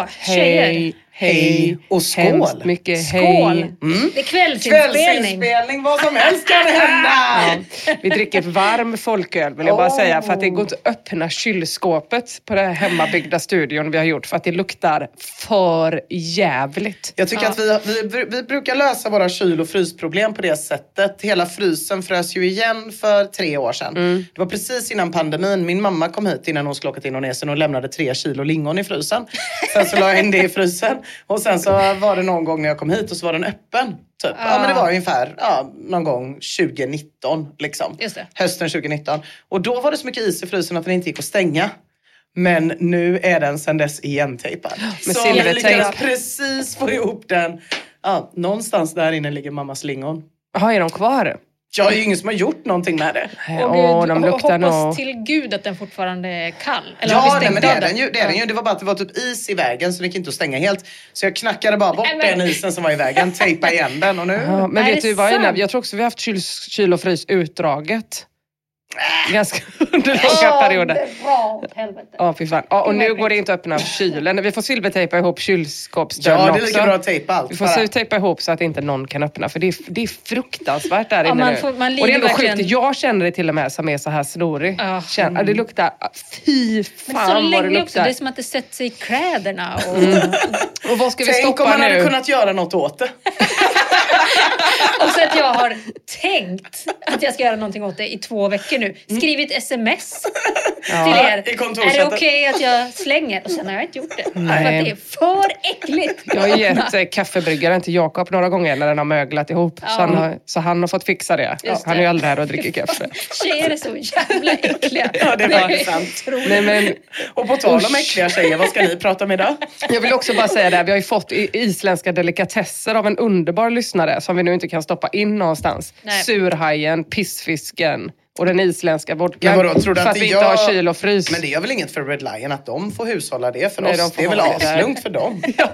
Hallå tjejer! Hej, hej och skål. Hemskt mycket Skål! hej. Det är kvällsinspelning. Kvällsinspelning, vad som helst kan hända! Ja, vi dricker varm folköl vill jag bara Oh. säga för att det går inte att öppna kylskåpet på den här hemmabyggda studion vi har gjort för att det luktar för jävligt. Jag tycker att vi, vi, vi brukar lösa våra kyl och frysproblem på det sättet. Hela frysen frös ju igen för tre år sedan. Det var precis innan pandemin. Min mamma kom hit innan hon skulle åka till Indonesien och lämnade tre kilo lingon i frysen. Sen så la jag in det i frysen. Och sen så var det någon gång när jag kom hit och så var den öppen. Typ. Ja, men det var ungefär ja, någon gång 2019. Liksom. Just det. Hösten 2019. Och då var det så mycket is i frysen att den inte gick att stänga. Men nu är den sedan dess igentejpad. Med så vi lyckades precis få ihop den. Ja, någonstans där inne ligger mammas lingon. Jaha, är de kvar? Jag är ju ingen som har gjort någonting med det. Och Åh, Gud, de luktar hoppas nog... till gud att den fortfarande är kall. Eller har vi Ja, nej, men det är den ju. Det, är den ju. det var bara att det var typ is i vägen så det gick inte att stänga helt. Så jag knackade bara bort Nej, men- den isen som var i vägen, tejpade igen den och nu... Ja, men Är vet det du vad? Jag tror också vi har haft kyl, kyl och frys utdraget. Ganska under långa perioder. det var åt helvete. Ja, fy fan. Ja, och nu går det inte att öppna kylen. Vi får silvertejpa ihop kylskåpsdörren Ja, också. det är lika bra att tejpa allt. Vi får bara. tejpa ihop så att inte någon kan öppna för det är, det är fruktansvärt där Ja, inne man nu. får- man och det är ändå verkligen- sjukt. Jag känner det till och med som är så här snorig. Ja. Känner, ja, det luktar, fy Men fan så vad det länge också, luktar. det är som att det sätter sig i kläderna. Och... Och vad ska vi Tänk stoppa om man nu? hade kunnat göra något åt det. och så att jag har tänkt att jag ska göra någonting åt det i två veckor nu. Skrivit sms till er. i Är det okej att jag slänger? Och sen har jag inte gjort det. För Nej. att det är för äckligt. Jag har gett kaffebryggaren till Jakob några gånger när den har möglat ihop. Så, han har, så han har fått fixa det. Ja, han är ju aldrig här och dricker kaffe. Tjejer är så jävla äckliga. Ja, det faktiskt sant. Nej, men, Och på tal om äckliga tjejer, vad ska ni prata om idag? Jag vill också bara säga det, vi har ju fått isländska delikatesser av en underbar lyssnare som vi nu inte kan stoppa in någonstans. Nej. Surhajen, pissfisken och den isländska vodkan. vadå, tror du för att att vi jag- inte har kyl och frys. Men det gör väl inget för Red Lion att de får hushålla det för Nej, de oss? får Det är väl aslugnt för dem? Ja,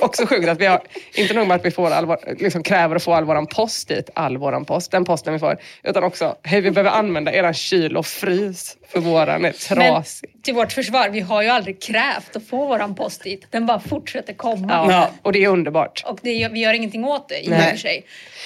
också sjukt att vi har, inte nog med att vi får all vår, liksom kräver att få all våran post dit, all våran post, den posten vi får, utan också, hej vi behöver använda eran kyl och frys för våran är Men trasig. till vårt försvar, vi har ju aldrig krävt att få våran post dit. Den bara fortsätter komma. Ja, Ja. Och det är underbart. Och det, vi gör ingenting åt det i och för sig.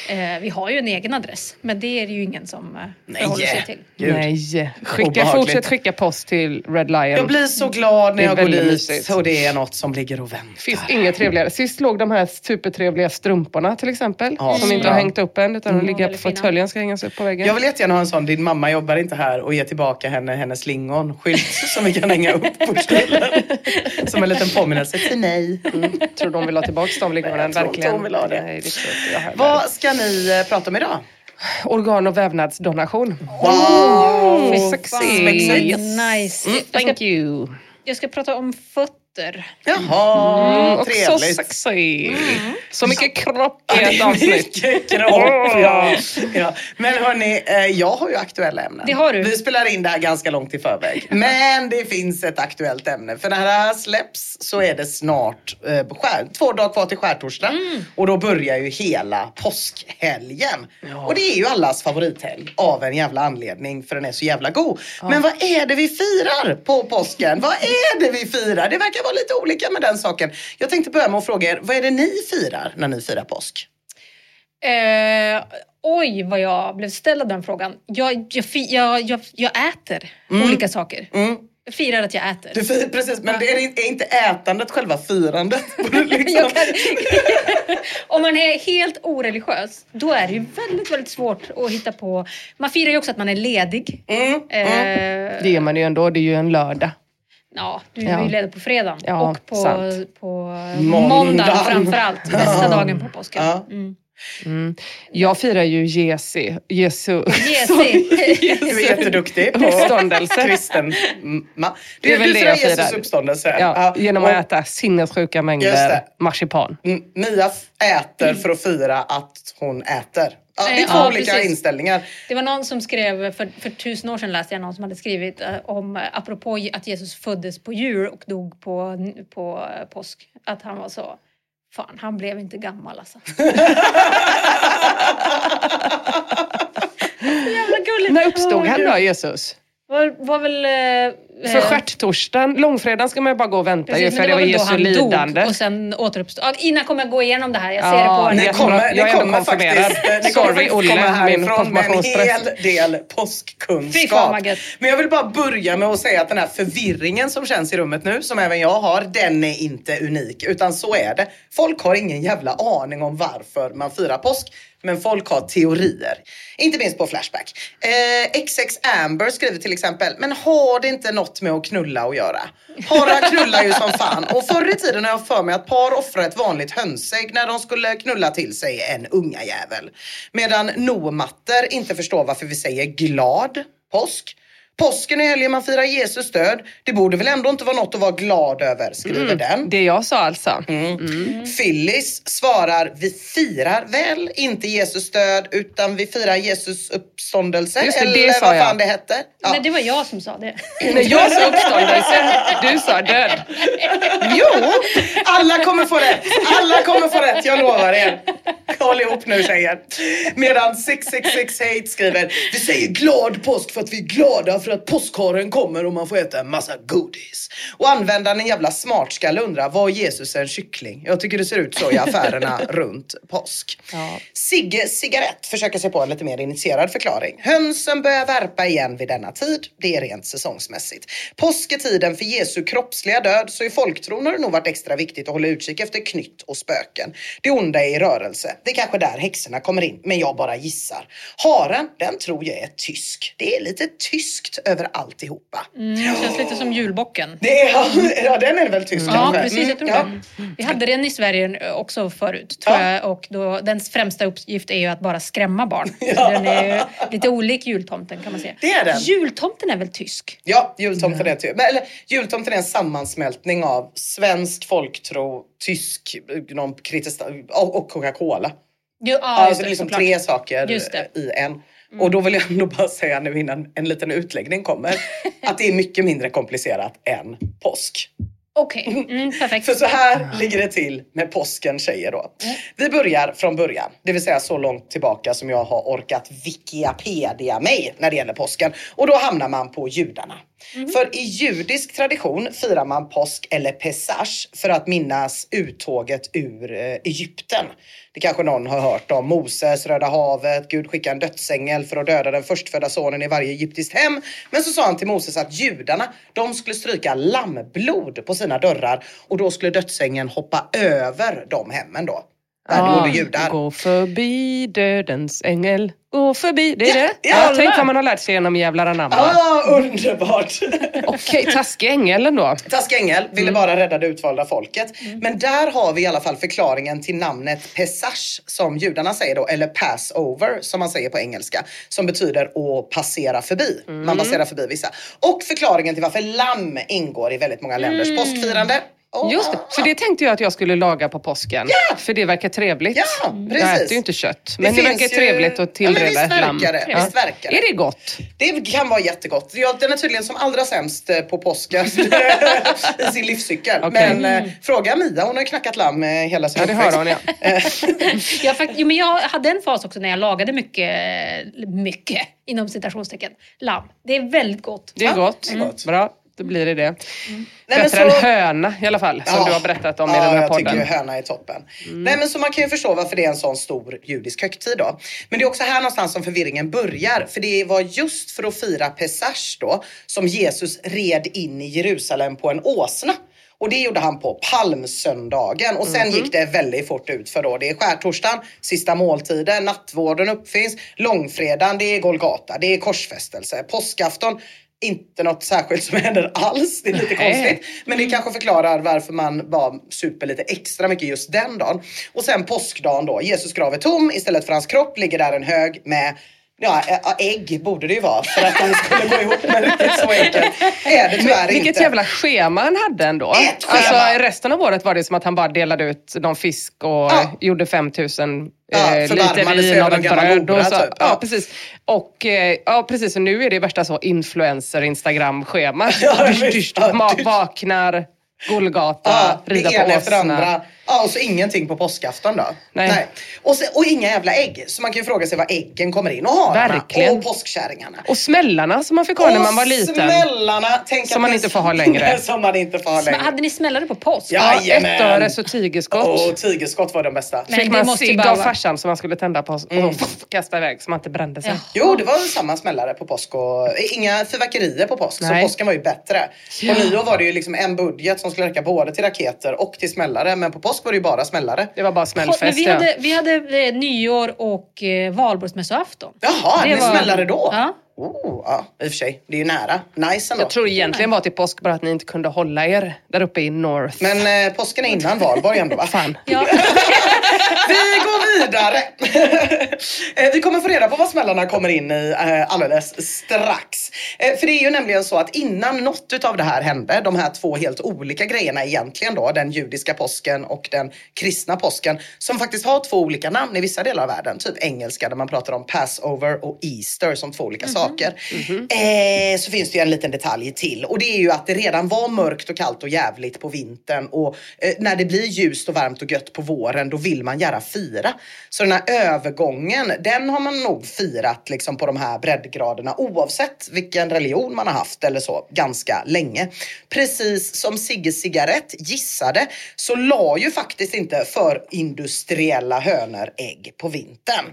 Eh, vi har ju en egen adress, men det är det ju ingen som eh, Nej. Sig till. Gud. Nej, skicka, fortsätt skicka post till Red Lion. Jag blir så glad när är jag går dit mysigt. och det är något som ligger och väntar. finns inget trevligare. Sist låg de här supertrevliga strumporna till exempel. Ja, som inte har hängt upp än utan de ligger på fåtöljen ska hängas upp på väggen. Jag vill jättegärna ha en sån, din mamma jobbar inte här och ge tillbaka henne hennes lingonskylt som vi kan hänga upp på stolen. Som en liten påminnelse till mig. Tror de vill ha tillbaka de lingonen jag tror inte hon vill ha det. Nej, det. Vad ska ni eh, prata om idag? Organ och vävnadsdonation. Wow! Mm, sexy. Spexigt. Nice. Jag, Thank ska, you. jag ska prata om fötter. Jaha, Mm, också trevligt. sexy. Så mycket kropp Ja, i ett avsnitt. mycket kropp. Ja, ja. Men hörni, eh, jag har ju aktuella ämnen. Det har du. Vi spelar in det här ganska långt i förväg. Men det finns ett aktuellt ämne. För när det här släpps så är det snart eh, skär, två dagar kvar till skärtorsdag. Mm. Och då börjar ju hela påskhelgen. Och det är ju allas favorithelg av en jävla anledning för den är så jävla god. Men vad är det vi firar på påsken? Vad är det vi firar? Det verkar vara lite olika med den saken. Jag tänkte börja med att fråga er, vad är det ni firar när ni firar påsk? Eh, oj, vad jag blev ställd av den frågan. Jag, jag, jag, jag, jag äter olika saker. Jag firar att jag äter. Du fir, precis, men det är, är inte ätandet själva firandet? liksom. Kan, om man är helt oreligiös, då är det ju väldigt, väldigt svårt att hitta på. Man firar ju också att man är ledig. Mm, Eh, Det är man ju ändå, det är ju en lördag. Ja, du Ja. är ju ledig på fredagen Ja, och på, sant. på måndagen framförallt. Bästa dagen på påsken. Ja. Mm. Jag firar ju Jesu, Jesu Jesi. Du är jätteduktig på uppståndelse. kristen ma. Det är väl du det firar jag Jesus firar. uppståndelse. Ja, genom och, att äta sinnessjuka mängder marsipan. mm, Mia äter för att fira att hon äter. Ja, det är två ja, olika precis. inställningar. Det var någon som skrev, för, för tusen år sedan läste jag någon som hade skrivit eh, om, eh, apropå att Jesus föddes på jul och dog på, på eh, påsk, att han var så, fan han blev inte gammal alltså. Så jävla gulligt. När uppstod han då, Jesus? Var, var väl... För eh, stjärttorsdagen, långfredagen ska man ju bara gå och vänta Precis, ju för det var väl då Jesu han lidande. dog och sen återuppstod. Ja, Innan kommer jag gå igenom det här, jag ser Ja, det på nej, Det Jag kommer, är det ändå kommer faktiskt, konfirmerad. det kommer Olle, komma härifrån med en hel del påskkunskap. Men jag vill bara börja med att säga att den här förvirringen som känns i rummet nu, som även jag har, den är inte unik. Utan så är det. Folk har ingen jävla aning om varför man firar påsk. Men folk har teorier. Inte minst på Flashback. Eh, XX Amber skriver till exempel, men har det inte något med att knulla att göra? Harar knullar ju som fan. Och förr i tiden har jag för mig att par offrade ett vanligt hönsägg när de skulle knulla till sig en unga jävel. Medan nomatter inte förstår varför vi säger glad påsk. Påsken är helgen man firar Jesus död. Det borde väl ändå inte vara något att vara glad över, skriver den. Det jag sa alltså. Mm. Phyllis svarar, vi firar väl inte Jesus död utan vi firar Jesus uppståndelse. Just det, eller det sa vad jag. fan det hette. Ja. Nej, det var jag som sa det. När jag sa uppståndelse, du sa död. Jo, alla kommer få rätt. Alla kommer få rätt, jag lovar er. Håll ihop nu tjejer. Medan 666 Hate skriver, vi säger glad påsk för att vi är glada för att påskharen kommer och man får äta en massa godis. Och användaren en jävla smartskalle undrar, var Jesus en kyckling? Jag tycker det ser ut så i affärerna runt påsk. Sigge Cigarett försöker sig på en lite mer initierad förklaring. Hönsen börjar värpa igen vid denna tid. Det är rent säsongsmässigt. Påsk är tiden för Jesu kroppsliga död så i folktron har det nog varit extra viktigt att hålla utkik efter knytt och spöken. Det onda är i rörelse. Det är kanske där häxorna kommer in, men jag bara gissar. Haren, den tror jag är tysk. Det är lite tyskt över alltihopa. Mm, det känns lite som julbocken. Det är, ja, den är väl tysk Ja, kanske? precis. Jag tror Mm, det. Vi hade den i Sverige också förut, tror Ja. jag. Och då, dens främsta uppgift är ju att bara skrämma barn. Så Den är lite olik jultomten kan man säga. Det är den. Jultomten är väl tysk? Ja, jultomten är typ. Eller, jultomten är en sammansmältning av svensk folktro, tysk, någon och Coca-Cola. Ja, alltså det är liksom såklart. tre saker i en. Och då vill jag ändå bara säga nu innan en liten utläggning kommer, att det är mycket mindre komplicerat än påsk. Okej, mm, perfekt. För så här ligger det till med påsken tjejer då. Vi börjar från början, det vill säga så långt tillbaka som jag har orkat Wikipedia mig när det gäller påsken. Och då hamnar man på judarna. Mm. För i judisk tradition firar man påsk eller pesach för att minnas uttåget ur eh, Egypten. Det kanske någon har hört om. Moses, Röda havet, Gud skickade en dödsängel för att döda den förstfödda sonen i varje egyptiskt hem. Men så sa han till Moses att judarna, de skulle stryka lammblod på sina dörrar och då skulle dödsängeln hoppa över de hemmen då. Där det bor judar. Gå förbi dödens ängel. Gå förbi. Det är Ja, det? ja, Ja, tänk vad man har lärt sig genom jävlar anamma. Ah, underbart! Okej, taskig ängel ändå. Taskig ängel Mm. ville bara rädda det utvalda folket. Men där har vi i alla fall förklaringen till namnet Pesach som judarna säger då, eller Passover som man säger på engelska. Som betyder att passera förbi. Mm. Man passerar förbi vissa. Och förklaringen till varför lamm ingår i väldigt många länders påskfirande. Oh, Just det, för det tänkte jag att jag skulle laga på påsken. För det verkar trevligt. Ja, Jag äter ju inte kött. Men det, verkar ju- trevligt att Ja, tillreda visst lamm. det, visst verkar det. Är det gott? Det kan vara jättegott. Ja, den är tydligen som allra sämst eh, på påsken i sin livscykel. Okej. Men eh, fråga Mia, hon har knackat lamm eh, hela sin Ja, det har hon ja. Jag, fakt- jo, men jag hade en fas också när jag lagade mycket, mycket inom citationstecken, lamm. Det är väldigt gott. Det är gott. det är gott. Bra, då blir det det. Nej, men Bättre så- än höna i alla fall, som Ja. du har berättat om ja, i den här jag podden. tycker ju höna är toppen. Nej men så man kan ju förstå varför det är en sån stor judisk högtid då. Men det är också här någonstans som förvirringen börjar. För det var just för att fira Pesach då som Jesus red in i Jerusalem på en åsna. Och det gjorde han på palmsöndagen. Och sen gick det väldigt fort ut för då. Det är skärtorsdagen, sista måltiden, nattvården uppfinns, långfredagen, det är Golgata, det är korsfästelse, påskafton. Inte något särskilt som händer alls. Det är lite Nej. konstigt. Men det kanske förklarar varför man bara super lite extra mycket just den dagen. Och sen påskdagen då. Jesus grav är tom. Istället för hans kropp ligger där en hög med Ja, ägg borde det ju vara för att de skulle gå ihop men riktigt så enkelt är det tyvärr Vilket inte. jävla schema han hade ändå. Ett schema. Alltså, resten av året var det som att han bara delade ut någon fisk och Ja. gjorde 5000 Ja, eh, vin av en bröd. Och så, typ. ja. Ja. precis. Och eh, ja, precis. Och nu är det värsta så influencer Instagram-schema. Ja, Ja. Vaknar, Golgata, Ja, det rida på efter andra. Ja, och så ingenting på påskafton då. Nej. Och, se, och inga jävla ägg. Så man kan ju fråga sig var äggen kommer in. Och hararna Verkligen. och påskkärringarna. Och smällarna som man fick ha när man var liten. smällarna. Tänk Som man inte får ha längre. som man inte får ha Men längre. hade ni smällare på påsk? Ja. Ja, Jajamän. ett öres och tigerskott. Och tigerskott var de bästa. Nej, Fick det man cigg av vara- farsan som man skulle tända på och Mm. kasta iväg så man inte brände sig. Ja. Jo, det var samma smällare på påsk och inga fyrverkerier på påsk. Nej. Så påsken var ju bättre. På nyår var det ju liksom en budget som skulle räcka både till raketer och till smällare. Men på påsk var det ju bara smällare. Det var bara Men smällfest vi ja. hade, vi hade eh, nyår och eh, valborgsmässoafton. Jaha, Det ni var- smällare då? Ja. Oh, ja, i och för sig. Det är ju nära. Nice ändå. Jag tror egentligen var till påsk bara att ni inte kunde hålla er där uppe i North. Men eh, påsken är innan valborg ändå va? Fan. Ja. Vi går vidare. Eh, Vi kommer få reda på vad smällarna kommer in i eh, alldeles strax. Eh, För det är ju nämligen så att innan något utav det här hände, de här två helt olika grejerna egentligen då, den judiska påsken och den kristna påsken, som faktiskt har två olika namn i vissa delar av världen. Typ engelska där man pratar om Passover och Easter som två olika saker. Eh, så finns det ju en liten detalj till och det är ju att det redan var mörkt och kallt och jävligt på vintern och eh, när det blir ljust och varmt och gött på våren då vill man gärna fira. Så den här övergången den har man nog firat liksom på de här breddgraderna oavsett vilken religion man har haft eller så ganska länge. Precis som Sigge Cigarett gissade så la ju faktiskt inte för industriella hönor ägg på vintern.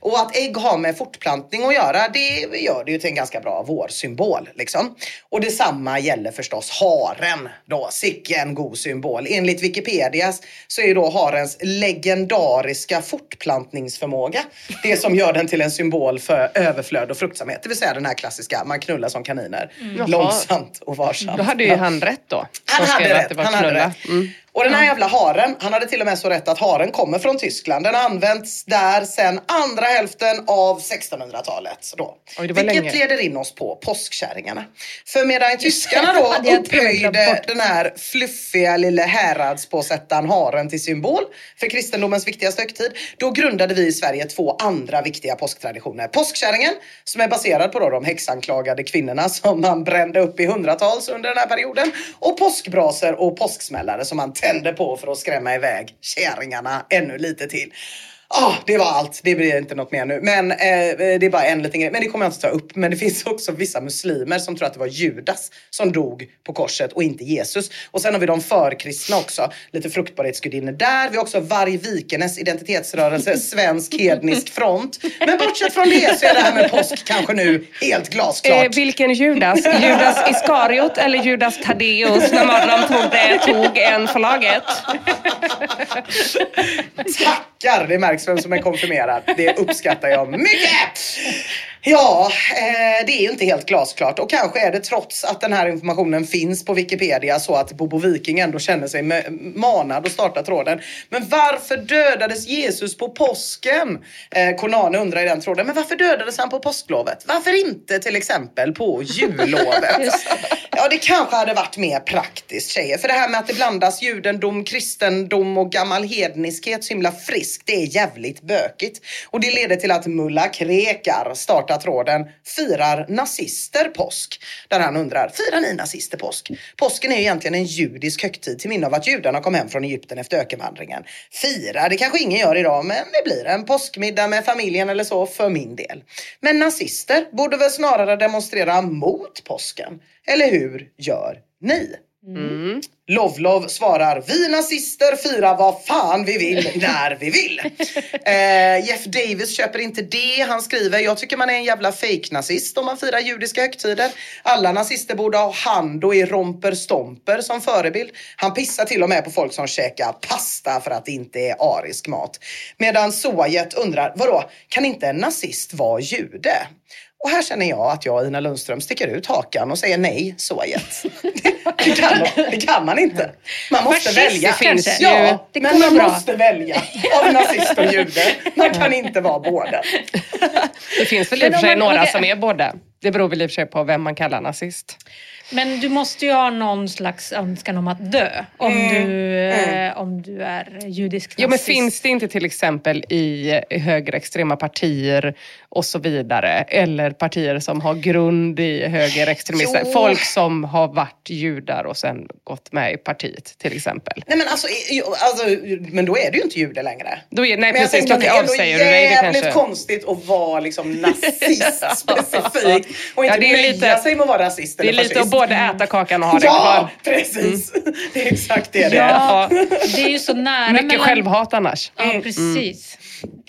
Och att ägg har med fortplantning att göra det gör det ju till en ganska bra vårsymbol. Liksom. Och detsamma gäller förstås haren då, sicken god symbol. Enligt Wikipedia så är då harens legendariska fortplantningsförmåga det som gör den till en symbol för överflöd och fruktsamhet. Det vill säga den här klassiska, man knullar som kaniner. Jaha. Långsamt och varsamt. Då hade ju han rätt då. Han hade att rätt. det var Han hade rätt. Mm. Och den här jävla haren, han hade till och med så rätt att haren kommer från Tyskland. Den har använts där sedan andra hälften av 1600-talet. Då. Oj, Vilket länge. leder in oss på påskkärringarna. För medan tyskarna då upphöjde den här fluffiga lilla häradspåsättaren haren till symbol för kristendomens viktigaste högtid, då grundade vi i Sverige två andra viktiga påsktraditioner. Påskkärringen, som är baserad på då de häxanklagade kvinnorna som man brände upp i hundratals under den här perioden. Och påskbrasor och påsksmällare som man tände på för att skrämma iväg kärringarna ännu lite till. Ah, det var allt. Det blir inte något mer nu. Men eh, det är bara en liten grej. Men det kommer jag inte ta upp. Men det finns också vissa muslimer som tror att det var Judas som dog på korset och inte Jesus. Och sen har vi de förkristna också. Lite fruktbarhetsgudinnor där. Vi har också Varg Vikenes identitetsrörelse, Svensk hednisk front. Men bortsett från det så är det här med påsk kanske nu helt glasklart. Eh, vilken Judas? Judas Iskariot eller Judas Taddeus när Madram tog, det, tog en för laget? Tackar! Det märks vem som är konfirmerad. Det uppskattar jag mycket! Ja, eh, det är ju inte helt glasklart och kanske är det trots att den här informationen finns på Wikipedia så att Bobo Viking ändå känner sig manad att starta tråden. Men varför dödades Jesus på påsken? Eh, Konane undrar i den tråden. Men varför dödades han på påsklovet? Varför inte till exempel på jullovet? ja, det kanske hade varit mer praktiskt tjejer. För det här med att det blandas judendom, kristendom och gammal hedniskhet så himla friskt. Det är jävligt bökigt. Och det leder till att Mulla Krekar startar tråden Firar nazister påsk? Där han undrar, firar ni nazister påsk? Påsken är ju egentligen en judisk högtid till minne av att judarna kom hem från Egypten efter ökenvandringen. Fira, det kanske ingen gör idag, men det blir en påskmiddag med familjen eller så för min del. Men nazister borde väl snarare demonstrera mot påsken? Eller hur gör ni? Mm. Love-Love svarar, vi nazister firar vad fan vi vill när vi vill. eh, Jeff Davis köper inte det. Han skriver, jag tycker man är en jävla fake-nazist om man firar judiska högtider. Alla nazister borde ha Hando i romper stomper som förebild. Han pissar till och med på folk som käkar pasta för att det inte är arisk mat. Medan Soajet undrar, vadå, kan inte en nazist vara jude? Och här känner jag att jag, Ina Lundström, sticker ut hakan och säger nej, så jet. Det, kan, det kan man inte. Man måste Fascist välja. kanske? Ja, Det men man bra. måste välja av nazist och jude. Man kan inte vara båda. Det finns väl i och för sig man- några som är båda. Det beror väl i och för sig på vem man kallar nazist. Men du måste ju ha någon slags önskan om att dö om, Mm. du, eh, om du är judisk nazist. Jo men finns det inte till exempel i högerextrema partier och så vidare eller partier som har grund i högerextremism? Jo. Folk som har varit judar och sen gått med i partiet till exempel. Nej men alltså, alltså, men då är du ju inte jude längre. Då är, nej Men jag precis, det är ändå avsäger du dig det kanske. konstigt att vara liksom nazist specifikt. Och inte Ja, det är nöja lite- sig med att vara rasist Det är eller lite fascist. Både äta kakan och ha den Ja, kvar. precis. Det är exakt det det är. Ja, det är ju så nära Mycket mellan... självhat annars. Ja, precis.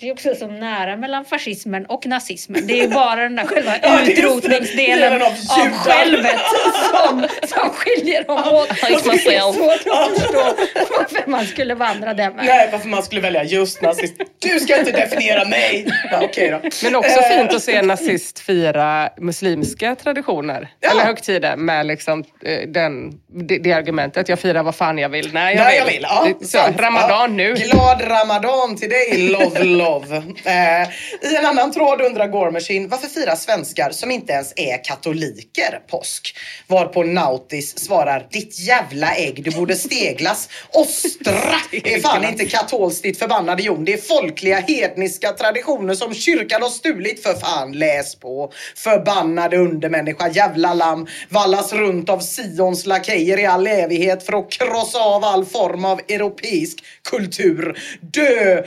Det är också så nära mellan fascismen och nazismen. Det är bara den där själva Ja, utrotningsdelen Delen av av, självet som, som skiljer dem åt. Det är svårt att förstå varför man skulle vandra den vägen. Nej, varför man skulle välja just nazist. Du ska inte definiera mig. Ja, Okej då. Men också Eh, fint att se en nazist fira muslimska traditioner. Ja. Eller högtider med liksom, eh, den, det, det argumentet. Jag firar vad fan jag vill när jag När vill. jag vill. Ja, så. Ramadan ja. nu. Glad ramadan till dig, love love. Eh, I en annan tråd undrar Gore Machine, varför firar svenskar som inte ens är katoliker påsk? Varpå Nautis svarar, ditt jävla ägg, du borde steglas. Ostra är fan inte katolskt ditt förbannade jon. Det är folkliga hedniska traditioner som kyrkan har stulit för fan. Läs på. Förbannade undermänniska, jävla lamm. Vallas runt av Sions lakejer i all evighet för att krossa av all form av europeisk kultur. Dö!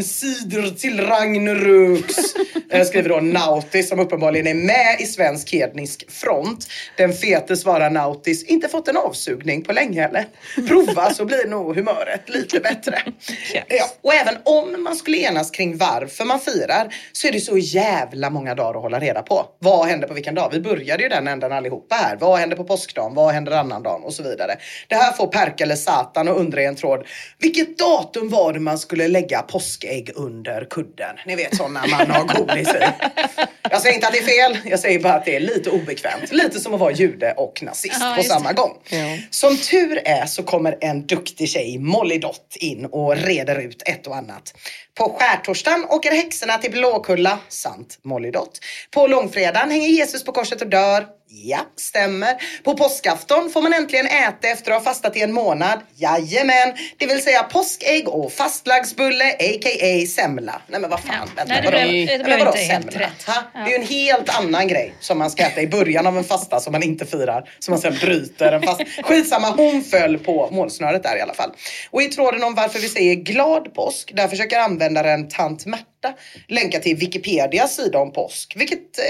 Fornsidor till Ragnaroks. Eh, skriver då Nautis som uppenbarligen är med i svensk hednisk front. Den fete svarar Nautis, inte fått en avsugning på länge eller? Prova så blir nog humöret lite bättre. Ja, och även om man skulle enas kring varför man firar så är det så jävla många dagar att hålla reda på. Vad händer på vilken dag? Vi började ju den änden allihopa här. Vad händer på påskdagen? Vad händer annandagen? Och så vidare. Det här får Perkele Satan och undra i en tråd. Vilket datum var det man skulle lägga påskägg under kudden? Ni vet sådana man har godis i. Jag säger inte att det är fel. Jag säger bara att det är lite obekvämt. Lite som att vara jude och nazist Ja, på samma gång. Ja. Som tur är så kommer en duktig tjej, Molly Dott, in och reder ut ett och annat. På skärtorsdagen åker häxorna till Blåkulla, sant Molly Dott. På långfredagen hänger Jesus på korset och dör. Ja, stämmer. På påskafton får man äntligen äta efter att ha fastat i en månad. Jajamän, det vill säga påskägg och fastlagdsbulle, a.k.a. semla. Nej men vad fan, Ja. vänta, Nej, det blev- det blev inte helt semla? rätt. Ha? Det är ju en helt annan grej som man ska äta i början av en fasta som man inte firar. Som man sen bryter en fast. Skitsamma, hon föll på målsnöret där i alla fall. Och i tråden om varför vi säger glad påsk, där försöker användaren användaren Tant Märta länkar till Wikipedias sida om påsk. Vilket, eh,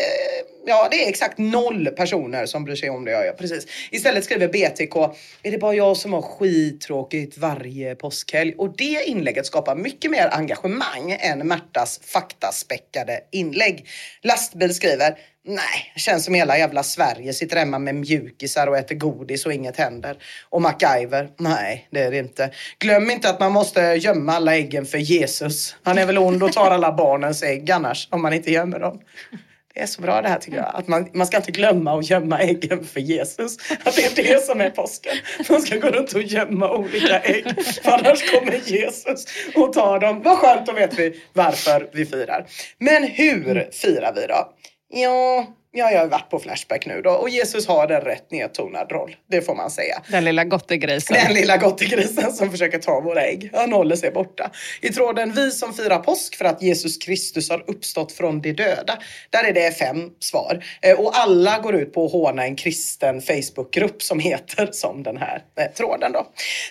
ja det är exakt noll personer som bryr sig om det jag gör. Precis. Istället skriver BTK, är det bara jag som har skittråkigt varje påskhelg? Och det inlägget skapar mycket mer engagemang än Märtas faktaspäckade inlägg. Lastbil skriver, Nej, känns som hela jävla Sverige sitter hemma med mjukisar och äter godis och inget händer. Och MacGyver? Nej, det är det inte. Glöm inte att man måste gömma alla äggen för Jesus. Han är väl ond och tar alla barnens ägg annars, om man inte gömmer dem. Det är så bra det här tycker jag. Att man, man ska inte glömma att gömma äggen för Jesus. Att det är det som är påsken. Man ska gå runt och gömma olika ägg. För annars kommer Jesus och tar dem. Vad skönt, då vet vi varför vi firar. Men hur firar vi då? Ja, ja, jag har varit på Flashback nu då och Jesus har en rätt nedtonad roll. Det får man säga. Den lilla gottegrisen. Den lilla gottegrisen som försöker ta våra ägg. Han håller sig borta. I tråden Vi som firar påsk för att Jesus Kristus har uppstått från de döda. Där är det fem svar. Eh, Och alla går ut på att håna en kristen Facebookgrupp som heter som den här eh, tråden då.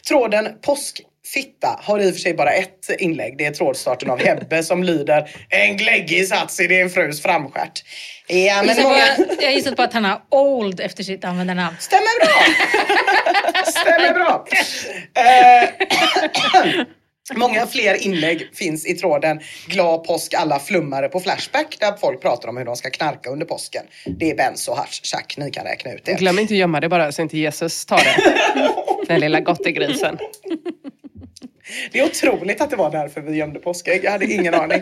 Tråden Påsk Fitta har i och för sig bara ett inlägg. Det är trådstarten av Hebbe som lyder En gläggig sats i din frus framstjärt. Ja, Jag men gissar många... på- Jag gissar på att han har old efter sitt användarnamn. Stämmer bra! Stämmer bra. Eh, Många fler inlägg finns i tråden Glad påsk alla flummare på Flashback där folk pratar om hur de ska knarka under påsken. Det är benzo, hasch, tjack, ni kan räkna ut det. Glöm inte att gömma det bara så inte Jesus tar det. Den lilla gottegrisen. Det är otroligt att det var därför vi gömde påskägg. Jag hade ingen aning.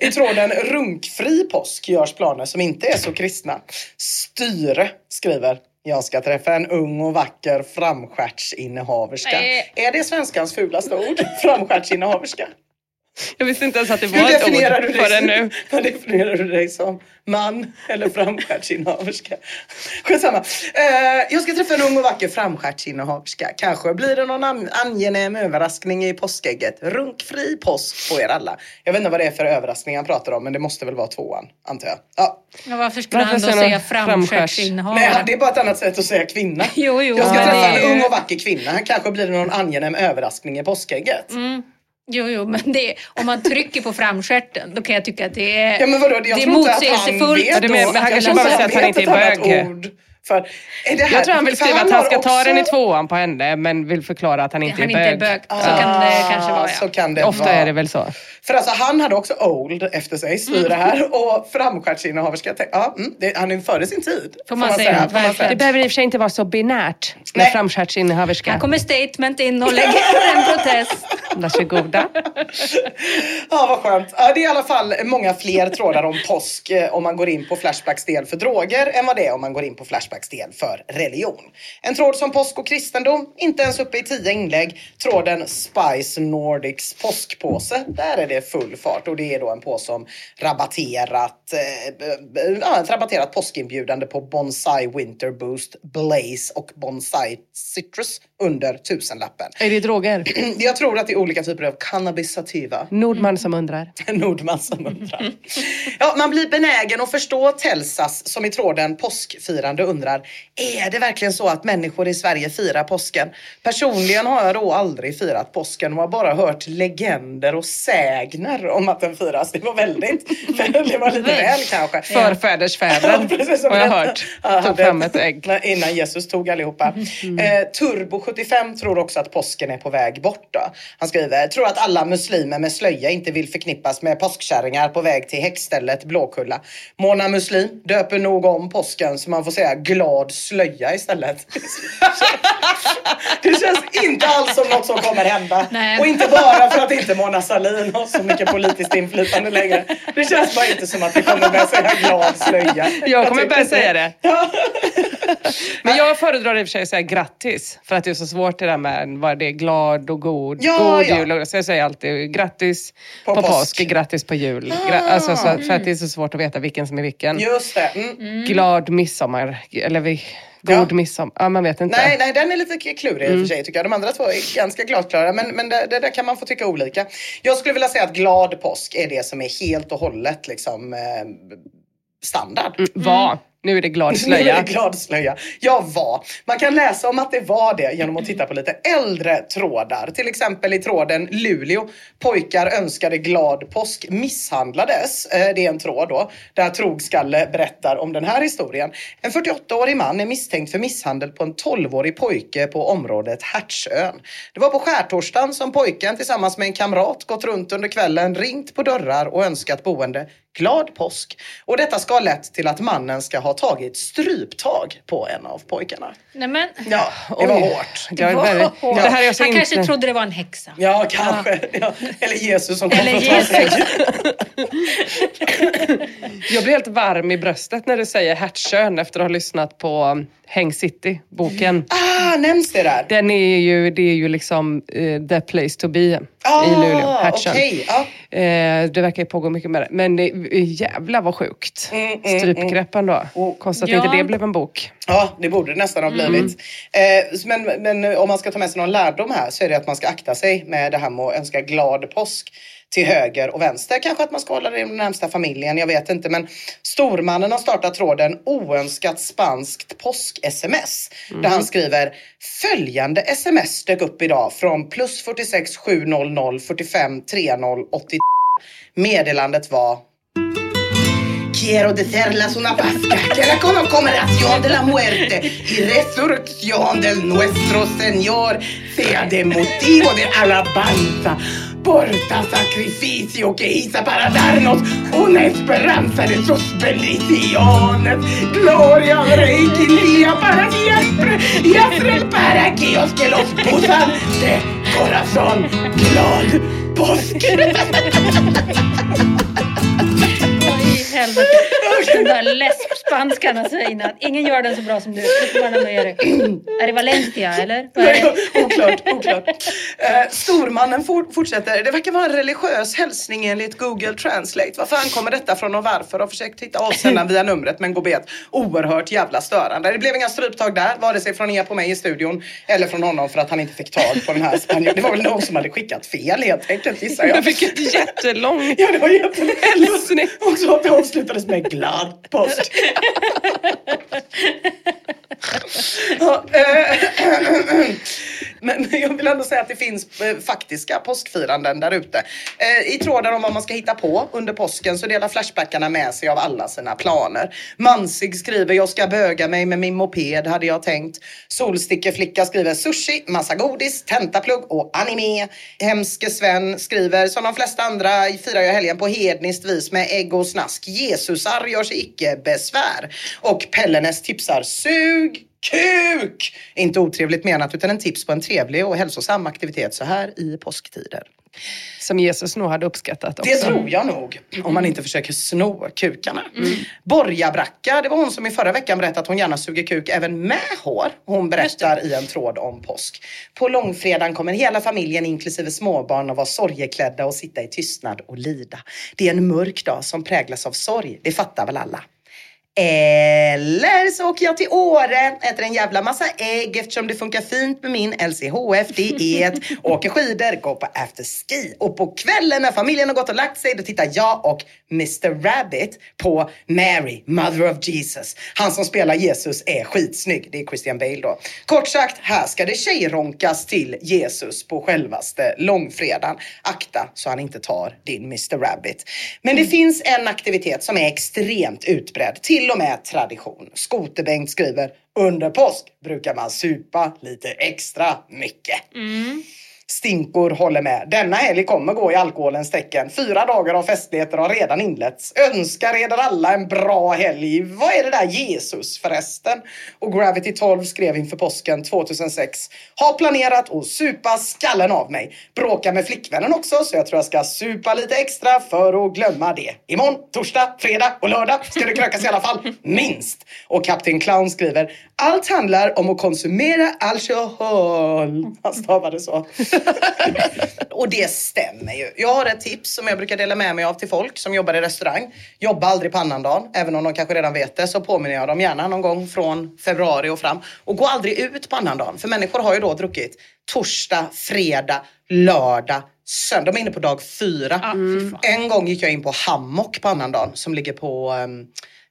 I tråden Runkfri påsk görs planer som inte är så kristna. Styre skriver jag ska träffa en ung och vacker framstjärtsinnehaverska. Är det svenskans fulaste ord? Framstjärtsinnehaverska? Jag visste inte ens att det Hur var ett definierar, du ord dig förrän som, nu. vad definierar du dig som? Man eller framstjärtsinnehaverska? Skitsamma. Eh, jag ska träffa en ung och vacker framstjärtsinnehaverska. Kanske blir det någon an- angenäm överraskning i påskägget. Runkfri påsk på er alla. Jag vet inte vad det är för överraskning han pratar om men det måste väl vara tvåan, antar jag. Ja. Men varför skulle Varför han då säga framstjärtsinnehavare? Nej, det är bara ett annat sätt att säga kvinna. Jo, jo, jag ska träffa en ju- ung och vacker kvinna. Kanske blir det någon angenäm överraskning i påskägget. Jo, jo, men det, om man trycker på framstjärten då kan jag tycka att det är, Ja men vadå, jag det är att han motsägelsefullt. vet Ja, det då men han kanske jag bara säga att han inte är bög. För, är det här, Jag tror han vill skriva att han ska ta också- den i tvåan på henne men vill förklara att han inte han är inte är bög. bög. Så kan det kanske vara, Ah, Så ja. kan det Ofta vara. är det väl så. För alltså han hade också old efter sig, styr det här. Och framstjärtsinnehaverska, ja, mm, det, han är före sin tid. Får man säga, får man verkligen. Det behöver i och för sig inte vara så binärt med framstjärtsinnehaverska. Här kommer statement in och lägger en protest. Varsågoda. Ja, vad skönt. Ja, det är i alla fall många fler trådar om påsk eh, om man går in på Flashbacks del för droger än vad det är om man går in på Flashbacks del för religion. En tråd som påsk och kristendom, inte ens uppe i tio inlägg. Tråden Spice Nordics påskpåse, där är det full fart och det är då en påse om rabatterat, eh, eh ja, ett rabatterat påskinbjudande på Bonsai Winter Boost, Blaze och Bonsai Citrus under tusenlappen. Är det droger? Jag tror att det är olika typer av cannabis sativa. Nordman som undrar. Nordman som undrar. Ja, man blir benägen att förstå Telsas som i tråden påskfirande undrar. Är det verkligen så att människor i Sverige firar påsken? Personligen har jag då aldrig firat påsken och har bara hört legender och sägner om att den firas. Det var väldigt, det var lite väl kanske. Förfädersfädern precis som har jag hört. Ja, Tog fram ett ägg. Innan Jesus tog allihopa. Eh, Turbo 75 tror också att påsken är på väg bort. Då. Han skriver, tror att alla muslimer med slöja inte vill förknippas med påskkärringar på väg till häxstället Blåkulla. Mona Muslim döper nog om påsken så man får säga glad slöja istället. Det känns inte alls som något som kommer hända. Nej. Och inte bara för att inte Mona Sahlin har så mycket politiskt inflytande längre. Det känns bara inte som att vi kommer börja säga glad slöja. Jag kommer tycker börja säga det. Men jag föredrar i och för sig att säga grattis. För att det är så svårt det där med vad det är glad och god. Ja, god ja. jul. Så jag säger alltid grattis På på, påsk. påsk, grattis på jul. Gra- alltså, så, för att det är så svårt att veta vilken som är vilken. Just det. Mm. Glad midsommar. Eller vi, god Ja. midsommar. Ja, man vet inte. Nej, nej, den är lite klurig i och för sig tycker jag. De andra två är ganska glasklara, men, men det, det där kan man få tycka olika. Jag skulle vilja säga att glad påsk är det som är helt och hållet liksom eh, standard. Var. Nu är det glad Nu är slöja. det glad slöja. Jag var. Man kan läsa om att det var det genom att titta på lite äldre trådar. Till exempel i tråden Luleå. Pojkar önskade glad påsk misshandlades. Eh, Det är en tråd då. Där Trogskalle berättar om den här historien. En 48-årig man är misstänkt för misshandel på en 12-årig pojke på området Hertsön. Det var på skärtorsdagen som pojken tillsammans med en kamrat gått runt under kvällen, ringt på dörrar och önskat boende glad påsk. Och detta ska ha lett till att mannen ska ha tagit stryptag på en av pojkarna. Nej men, Ja, det var Oj. hårt. Det, var hårt. det här är alltså Han inte... kanske trodde det var en häxa. Ja, kanske. Ja. Eller Jesus som kom Eller för att ta sig. Jesus. Jag blir helt varm i bröstet när du säger Hertsön efter att ha lyssnat på um, Häng City, boken. Ah, nämns det där? Den är ju, det är ju liksom eh, the place to be Ah, i Luleå, Hertsön. okej. Ja. Eh, det verkar ju pågå mycket med det. Men det, jävlar vad sjukt. Mm, mm, Strypgreppen då. Och- Konstigt att Ja. inte det blev en bok. Ja, det borde det nästan ha Mm. blivit. Eh, men, men om man ska ta med sig någon lärdom här så är det att man ska akta sig med det här med att önska glad påsk till höger och vänster. Kanske att man ska hålla det i den närmsta familjen, jag vet inte. Men Stormannen har startat tråden oönskat spanskt påsk-sms. Där han skriver följande sms dök upp idag från plus 46 700 45 30 80. Meddelandet var Quiero desearles una Pascua que la conmemoración de la muerte y resurrección del nuestro Señor sea de motivo de alabanza por tal sacrificio que hizo para darnos una esperanza de sus bendiciones. Gloria día para siempre y Israel para aquellos que los usan de corazón. Glad påsk! Helvete. Den där läspspanskan alltså innan. Ingen gör den så bra som du. Det. Är det Valencia eller? Det? oklart, oklart. Eh, stormannen for, fortsätter. Det verkar vara en religiös hälsning enligt Google Translate. Varför ankommer detta från och varför? Har försökt hitta avsändaren via numret men går bet. Oerhört jävla störande. Det blev inga stryptag där, vare sig från er på mig i studion eller från honom för att han inte fick tag på den här spanjoren. Det var väl någon som hade skickat fel helt enkelt gissar jag. Jag fick ett jättelång Ja, det var jättelänge. hälsning. Och så att det avslutades med glad påsk. Ja, eh, Men jag vill ändå säga att det finns eh, faktiska påskfiranden där ute. Eh, I tråden om vad man ska hitta på under påsken så delar Flashbackarna med sig av alla sina planer. Mansig skriver jag ska böga mig med min moped hade jag tänkt. Solstickeflicka skriver sushi, massa godis, tentaplugg och anime. Hemske Sven skriver som de flesta andra firar jag helgen på hedniskt vis med ägg och snask. Jesusar gör sig icke besvär. Och Pellenes tipsar sug kuk! Inte otrevligt menat utan en tips på en trevlig och hälsosam aktivitet så här i påsktider. Som Jesus nog hade uppskattat också. Det tror jag nog. Om man inte försöker sno kukarna. Borgabracka, det var hon som i förra veckan berättade att hon gärna suger kuk även med hår. Hon berättar i en tråd om påsk. På långfredagen kommer hela familjen inklusive småbarn att vara sorgeklädda och sitta i tystnad och lida. Det är en mörk dag som präglas av sorg. Det fattar väl alla. Eller så åker jag till Åre, äter en jävla massa ägg eftersom det funkar fint med min LCHF diet, åker skidor, går på afterski och på kvällen när familjen har gått och lagt sig då tittar jag och Mr Rabbit på Mary, Mother of Jesus. Han som spelar Jesus är skitsnygg, det är Christian Bale då. Kort sagt, här ska det tjejronkas till Jesus på självaste långfredagen. Akta så han inte tar din Mr Rabbit. Men det finns en aktivitet som är extremt utbredd, till till och med tradition. Skoterbengt skriver under påsk brukar man supa lite extra mycket. Mm. Stinkor håller med. Denna helg kommer gå i alkoholens tecken. Fyra dagar av festligheter har redan inletts. Önskar er alla en bra helg. Vad är det där Jesus förresten? Och Gravity 12 skrev inför påsken 2006. Har planerat att supa skallen av mig. Bråkar med flickvännen också så jag tror jag ska supa lite extra för att glömma det. Imorgon, torsdag, fredag och lördag ska det krökas i alla fall. Minst. Och Kapten Clown skriver. Allt handlar om att konsumera alkohol. Han stavade så. och det stämmer ju. Jag har ett tips som jag brukar dela med mig av till folk som jobbar i restaurang. Jobba aldrig på annandagen, även om de kanske redan vet det. Så påminner jag dem gärna någon gång från februari och fram. Och gå aldrig ut på annandagen. För människor har ju då druckit torsdag, fredag, lördag, söndag. De är inne på dag fyra. Fy fan. En gång gick jag in på Hammock på annandagen som ligger på um,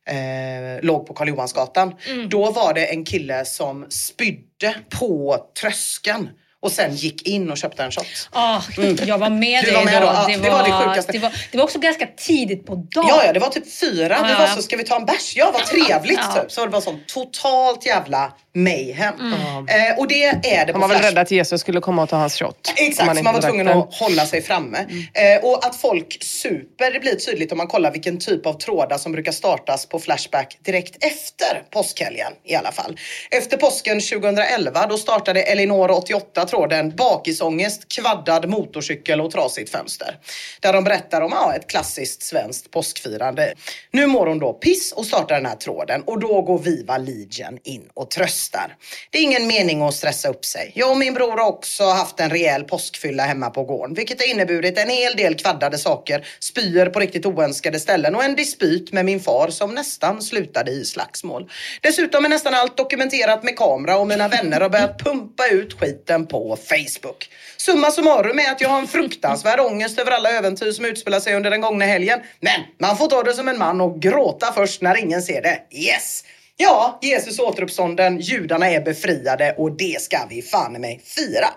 eh, låg på Karl Johansgatan. Mm. Då var det en kille som spydde på tröskeln och sen gick in och köpte en shot. Ah, Jag var med Mm. Du dig var med då. då. Ja, det var det sjukaste. Det var, det var också ganska tidigt på dagen. Ja, ja, det var typ fyra. Vi Ja. var så, ska vi ta en bärs? Ja, vad trevligt Ja. typ. Så det var sånt totalt jävla mayhem. Eh, och det är det på Han var väl rädd att Jesus skulle komma och ta hans shot. Exakt, Om man, inte man var tvungen den. att hålla sig framme. Eh, och att folk super, det blir tydligt om man kollar vilken typ av trådar som brukar startas på Flashback direkt efter påskhelgen i alla fall. Efter påsken 2011 då startade Elinor 88 tråden bakisångest, kvaddad motorcykel och trasigt fönster. Där de berättar om ja, ett klassiskt svenskt påskfirande. Nu mår hon då piss och startar den här tråden och då går Viva Legion in och tröstar. Det är ingen mening att stressa upp sig. Jag och min bror har också haft en rejäl påskfylla hemma på gården, vilket har inneburit en hel del kvaddade saker, spyor på riktigt oönskade ställen och en dispyt med min far som nästan slutade i slagsmål. Dessutom är nästan allt dokumenterat med kamera och mina vänner har börjat pumpa ut skiten på Facebook. Summa summarum är att jag har en fruktansvärd ångest över alla äventyr som utspelar sig under den gångna helgen. Men man får ta det som en man och gråta först när ingen ser det. Yes! Ja, Jesus återuppstånden, judarna är befriade och det ska vi fan i mig fira.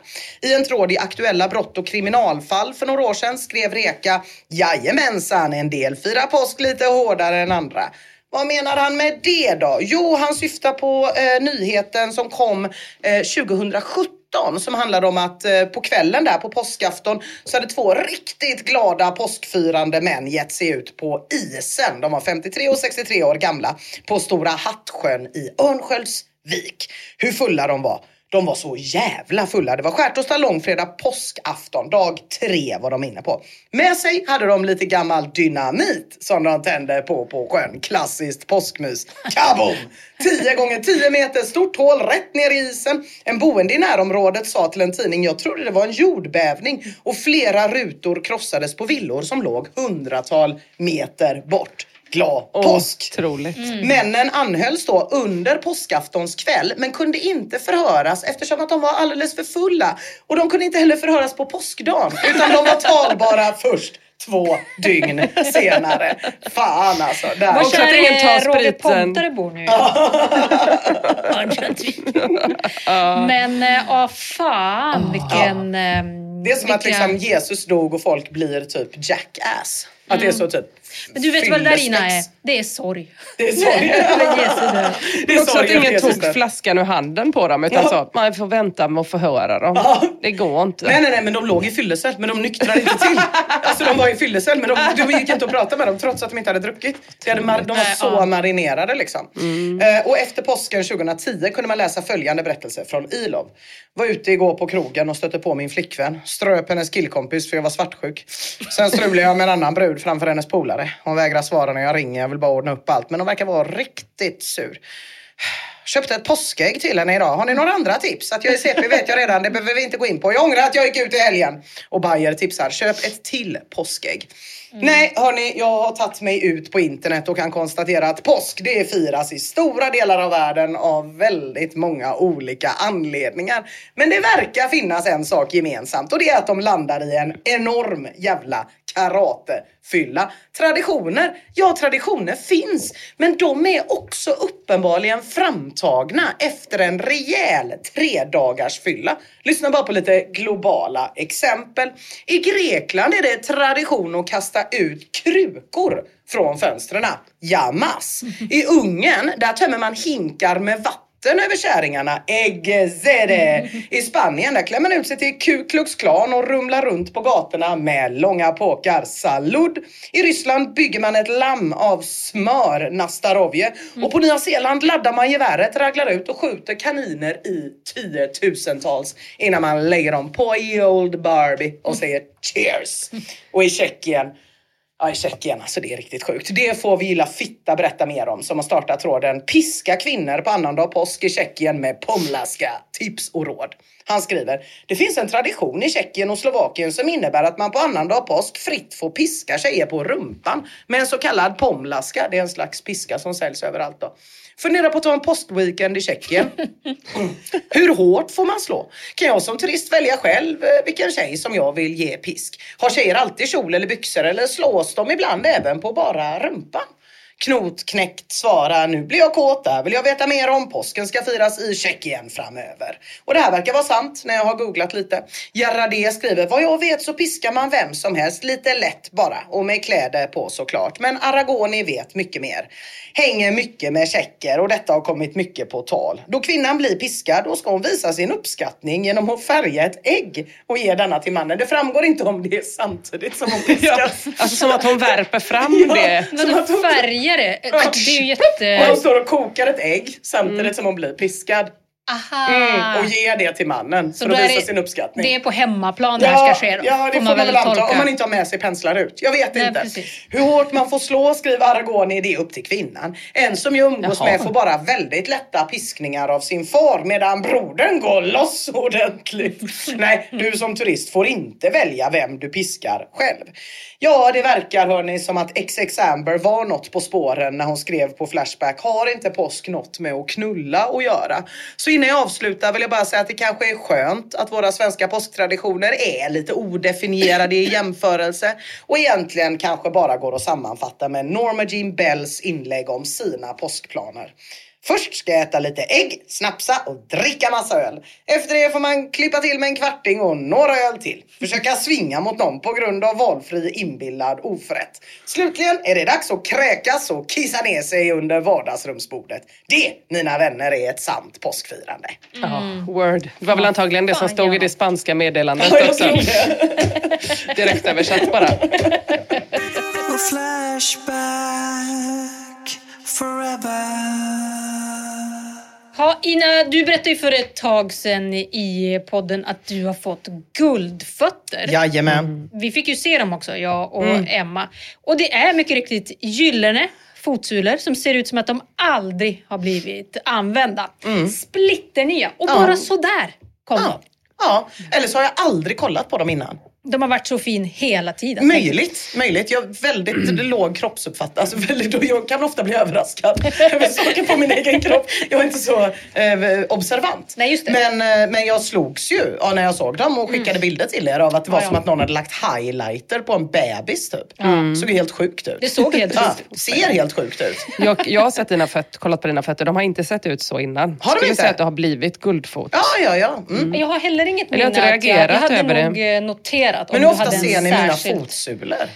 I en tråd i aktuella brott och kriminalfall för några år sedan skrev Reka Jajamensan, en del firar påsk lite hårdare än andra. Vad menar han med det då? Jo, han syftar på eh, nyheten som kom eh, 2017 som handlade om att eh, på kvällen där på påskafton så hade två riktigt glada påskfirande män gett sig ut på isen. De var 53 och 63 år gamla på Stora Hattsjön i Örnsköldsvik. Hur fulla de var. De var så jävla fulla. Det var skärtorsdag, långfredag, påskafton. Dag tre var de inne på. Med sig hade de lite gammal dynamit som de tände på på sjön. Klassiskt påskmys. Kaboom! 10 gånger 10 meter stort hål rätt ner i isen. En boende i närområdet sa till en tidning, jag trodde det var en jordbävning och flera rutor krossades på villor som låg hundratal meter bort. Glad påsk! Otroligt. Männen anhölls då under påskaftons kväll men kunde inte förhöras eftersom att de var alldeles för fulla. Och de kunde inte heller förhöras på påskdagen utan de var talbara först två dygn senare. Fan alltså. Där. Var att kär Roger. Pontare bor nu. Men äh, åh fan vilken... ehm, Det är som att vilka- liksom Jesus dog och folk blir typ jackass. Att det är så typ Men du vet vad det där Ina är? Det är sorg. Det är sorg. Det Men också sorg att ingen tog flaskan ur handen på dem utan Ja. sa man får vänta med att förhöra dem. Ja. Det går inte. Nej, nej, nej, men de låg i fyllecell, men de nyktrade inte till. Alltså de var i fyllecell, men de, de gick inte att prata med dem trots att de inte hade druckit. De, hade de var så ja. marinerade liksom. Eh, och efter påsken 2010 kunde man läsa följande berättelse från Ilov. Var ute igår på krogen och stötte på min flickvän. Ströp hennes killkompis för jag var svartsjuk. Sen strulade jag med en annan brud framför hennes polare. Hon vägrar svara när jag ringer, jag vill bara ordna upp allt. Men hon verkar vara riktigt sur. Köpte ett påskägg till henne idag. Har ni några andra tips? Att jag är CP vet jag redan, det behöver vi inte gå in på. Jag ångrar att jag gick ut i helgen. Och Bayer tipsar, köp ett till påskägg. Nej, hörni, jag har tagit mig ut på internet och kan konstatera att påsk det firas i stora delar av världen av väldigt många olika anledningar. Men det verkar finnas en sak gemensamt och det är att de landar i en enorm jävla karatefylla. Traditioner, ja traditioner finns, men de är också uppenbarligen intagna efter en rejäl tredagars fylla. Lyssna bara på lite globala exempel. I Grekland är det tradition att kasta ut krukor från fönstren. Jamas. I Ungern, där tömmer man hinkar med vatten över kärringarna. Eggezede! I Spanien där klär man ut sig till Ku Klux Klan och rumlar runt på gatorna med långa påkar. Salud! I Ryssland bygger man ett lamm av smör, Nastarovje. Och på Nya Zeeland laddar man geväret, raglar ut och skjuter kaniner i tiotusentals innan man lägger dem på i Old Barbie och säger cheers. Och i Tjeckien Ja, i Tjeckien, alltså det är riktigt sjukt. Det får vi gilla fitta berätta mer om som har startat tråden Piska kvinnor på annandag påsk i Tjeckien med pomlaska, tips och råd. Han skriver, det finns en tradition i Tjeckien och Slovakien som innebär att man på annandag påsk fritt får piska tjejer på rumpan med en så kallad pomlaska. Det är en slags piska som säljs överallt då. Fundera på att ta en påskweekend i Tjeckien. Hur hårt får man slå? Kan jag som turist välja själv eh, vilken tjej som jag vill ge pisk? Har tjejer alltid kjol eller byxor eller slås de ibland även på bara rumpan? Knotknäckt svara nu blir jag kåt, där vill jag veta mer om. Påsken ska firas i Tjeckien framöver. Och det här verkar vara sant när jag har googlat lite. Gerardé skriver, vad jag vet så piskar man vem som helst lite lätt bara och med kläder på såklart. Men Aragoni vet mycket mer. Hänger mycket med tjecker och detta har kommit mycket på tal. Då kvinnan blir piskad då ska hon visa sin uppskattning genom att färga ett ägg och ge denna till mannen. Det framgår inte om det är samtidigt som hon piskas. Ja, alltså som att hon värper fram Ja. det. Som att hon- det? Det är ju Och hon jätte... står och kokar ett ägg samtidigt Mm. som hon blir piskad. Aha! Mm, och ger det till mannen Så för att visa det- sin uppskattning. Det är på hemmaplan det här ska ske då? Ja, det får man väl anta. Om man inte har med sig penslar ut. Jag vet Nej, inte. precis. Hur hårt man får slå, skriver Aragoni, det är upp till kvinnan. En som jag umgås Jaha. med får bara väldigt lätta piskningar av sin far medan brodern går loss ordentligt. Nej, du som turist får inte välja vem du piskar själv. Ja, det verkar hörni som att XX Amber var något på spåren när hon skrev på Flashback. Har inte påsk något med att knulla att göra? Så innan jag avslutar vill jag bara säga att det kanske är skönt att våra svenska påsktraditioner är lite odefinierade i jämförelse och egentligen kanske bara går att sammanfatta med Norma Jean Bells inlägg om sina påskplaner. Först ska jag äta lite ägg, snapsa och dricka massa öl. Efter det får man klippa till med en kvarting och några öl till. Försöka svinga mot någon på grund av valfri inbillad oförrätt. Slutligen är det dags att kräkas och kissa ner sig under vardagsrumsbordet. Det, mina vänner, är ett sant påskfirande. Ja, word. Det var väl antagligen det som stod i det spanska meddelandet också. tror det. Direkt översatt bara. Flashback. Ja, Ina, du berättade ju för ett tag sedan i podden att du har fått guldfötter. Jajamän. Vi fick ju se dem också, jag och Mm. Emma. Och det är mycket riktigt gyllene fotsulor som ser ut som att de aldrig har blivit använda. Splitternya och Mm. Ja. bara sådär kom Ja. de. ja, eller så har jag aldrig kollat på dem innan. De har varit så fin hela tiden. Möjligt, möjligt. Jag har väldigt låg kroppsuppfattning. Alltså väldigt, jag kan ofta bli överraskad över saker på min egen kropp. Jag är inte så eh, observant. Nej, just det. Men, eh, men jag slogs ju ja, när jag såg dem och skickade bilder till er av att det var Mm. Ja, ja. som att någon hade lagt highlighter på en bebis typ. Såg helt sjukt ut. Det såg helt sjukt ut. Ser helt sjukt ut. Jag, jag har sett dina fötter, kollat på dina fötter. De har inte sett ut så innan. Har de Skulle inte? säga att du har blivit guldfot. Ja, ja, ja. Mm. Jag har heller inget Men jag har minne inte att jag, jag reagerat hade över nog det. Noterat Men hur ofta ser ni mina särskild... fotsulor?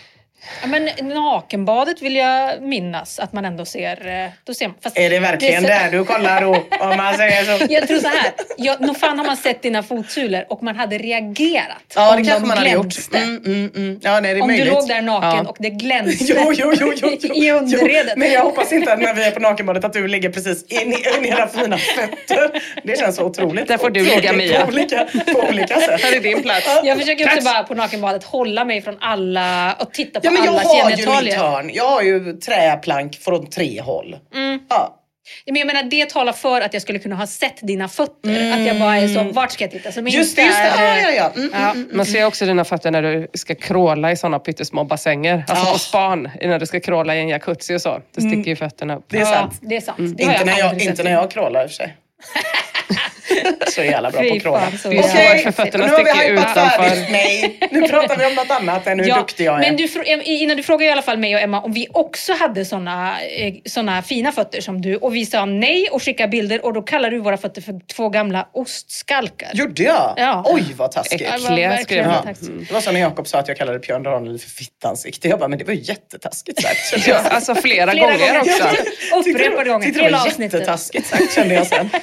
Ja, men nakenbadet vill jag minnas att man ändå ser. eh, Då ser man. Fast Är det verkligen det är där du kollar då? Om man säger så. Jag tror så här. Jag, nog fan har man sett dina fotsulor och man hade reagerat Ja, om det kanske de man hade gjort. glänste. Mm, mm, mm. Ja, nej, det är Om möjligt. du låg där naken Ja. och det glänste Jo, jo, jo, jo, jo. i underredet. Jo, men jag hoppas inte att när vi är på nakenbadet att du ligger precis in i in i era fina fötter. Det känns så otroligt. Där får du ligga, Mia. På olika, på olika sätt. Här är din plats. Jag försöker också bara på nakenbadet hålla mig från alla och titta på Ja, men jag alla har ju mitt hörn. Jag har ju träplank från tre håll. Mm. Ja. Men jag menar, det talar för att jag skulle kunna ha sett dina fötter. Att jag bara är så, vart ska jag titta? Som Mm. Just det, inte just det. Ja, ja, ja. Mm, Ja. mm, Man ser också dina fötter när du ska kråla i sådana pyttesmå bassänger. Alltså Ja. på span, när du ska kråla i en jacuzzi och så. Det sticker ju fötterna upp. Det är ja, sant. Det är sant. Det Inte, när jag, inte när jag krålar i och för sig. så jävla bra på kråla. fan, så Det är jävla svårt för fötterna nu har vi utanför. färdigt. Nej, nu pratar vi om något annat än hur duktig jag är. Men du, innan du frågade i alla fall mig och Emma om vi också hade såna, eh, såna fina fötter som du och vi sa nej och skickade bilder och då kallar du våra fötter för två gamla ostskalkar. Gjorde jag? Ja. Oj vad taskigt. Ja, Äckliga, skrev jag. taskigt. Det var som när Jakob sa att jag kallade Björn Ranelid för fittansikte. Jag bara, men det var ju jättetaskigt sagt. Ja, alltså flera, Flera gånger, gånger. också. Upprepade gånger, Tyckte det hela var avsnittet. jättetaskigt sagt kände jag sen.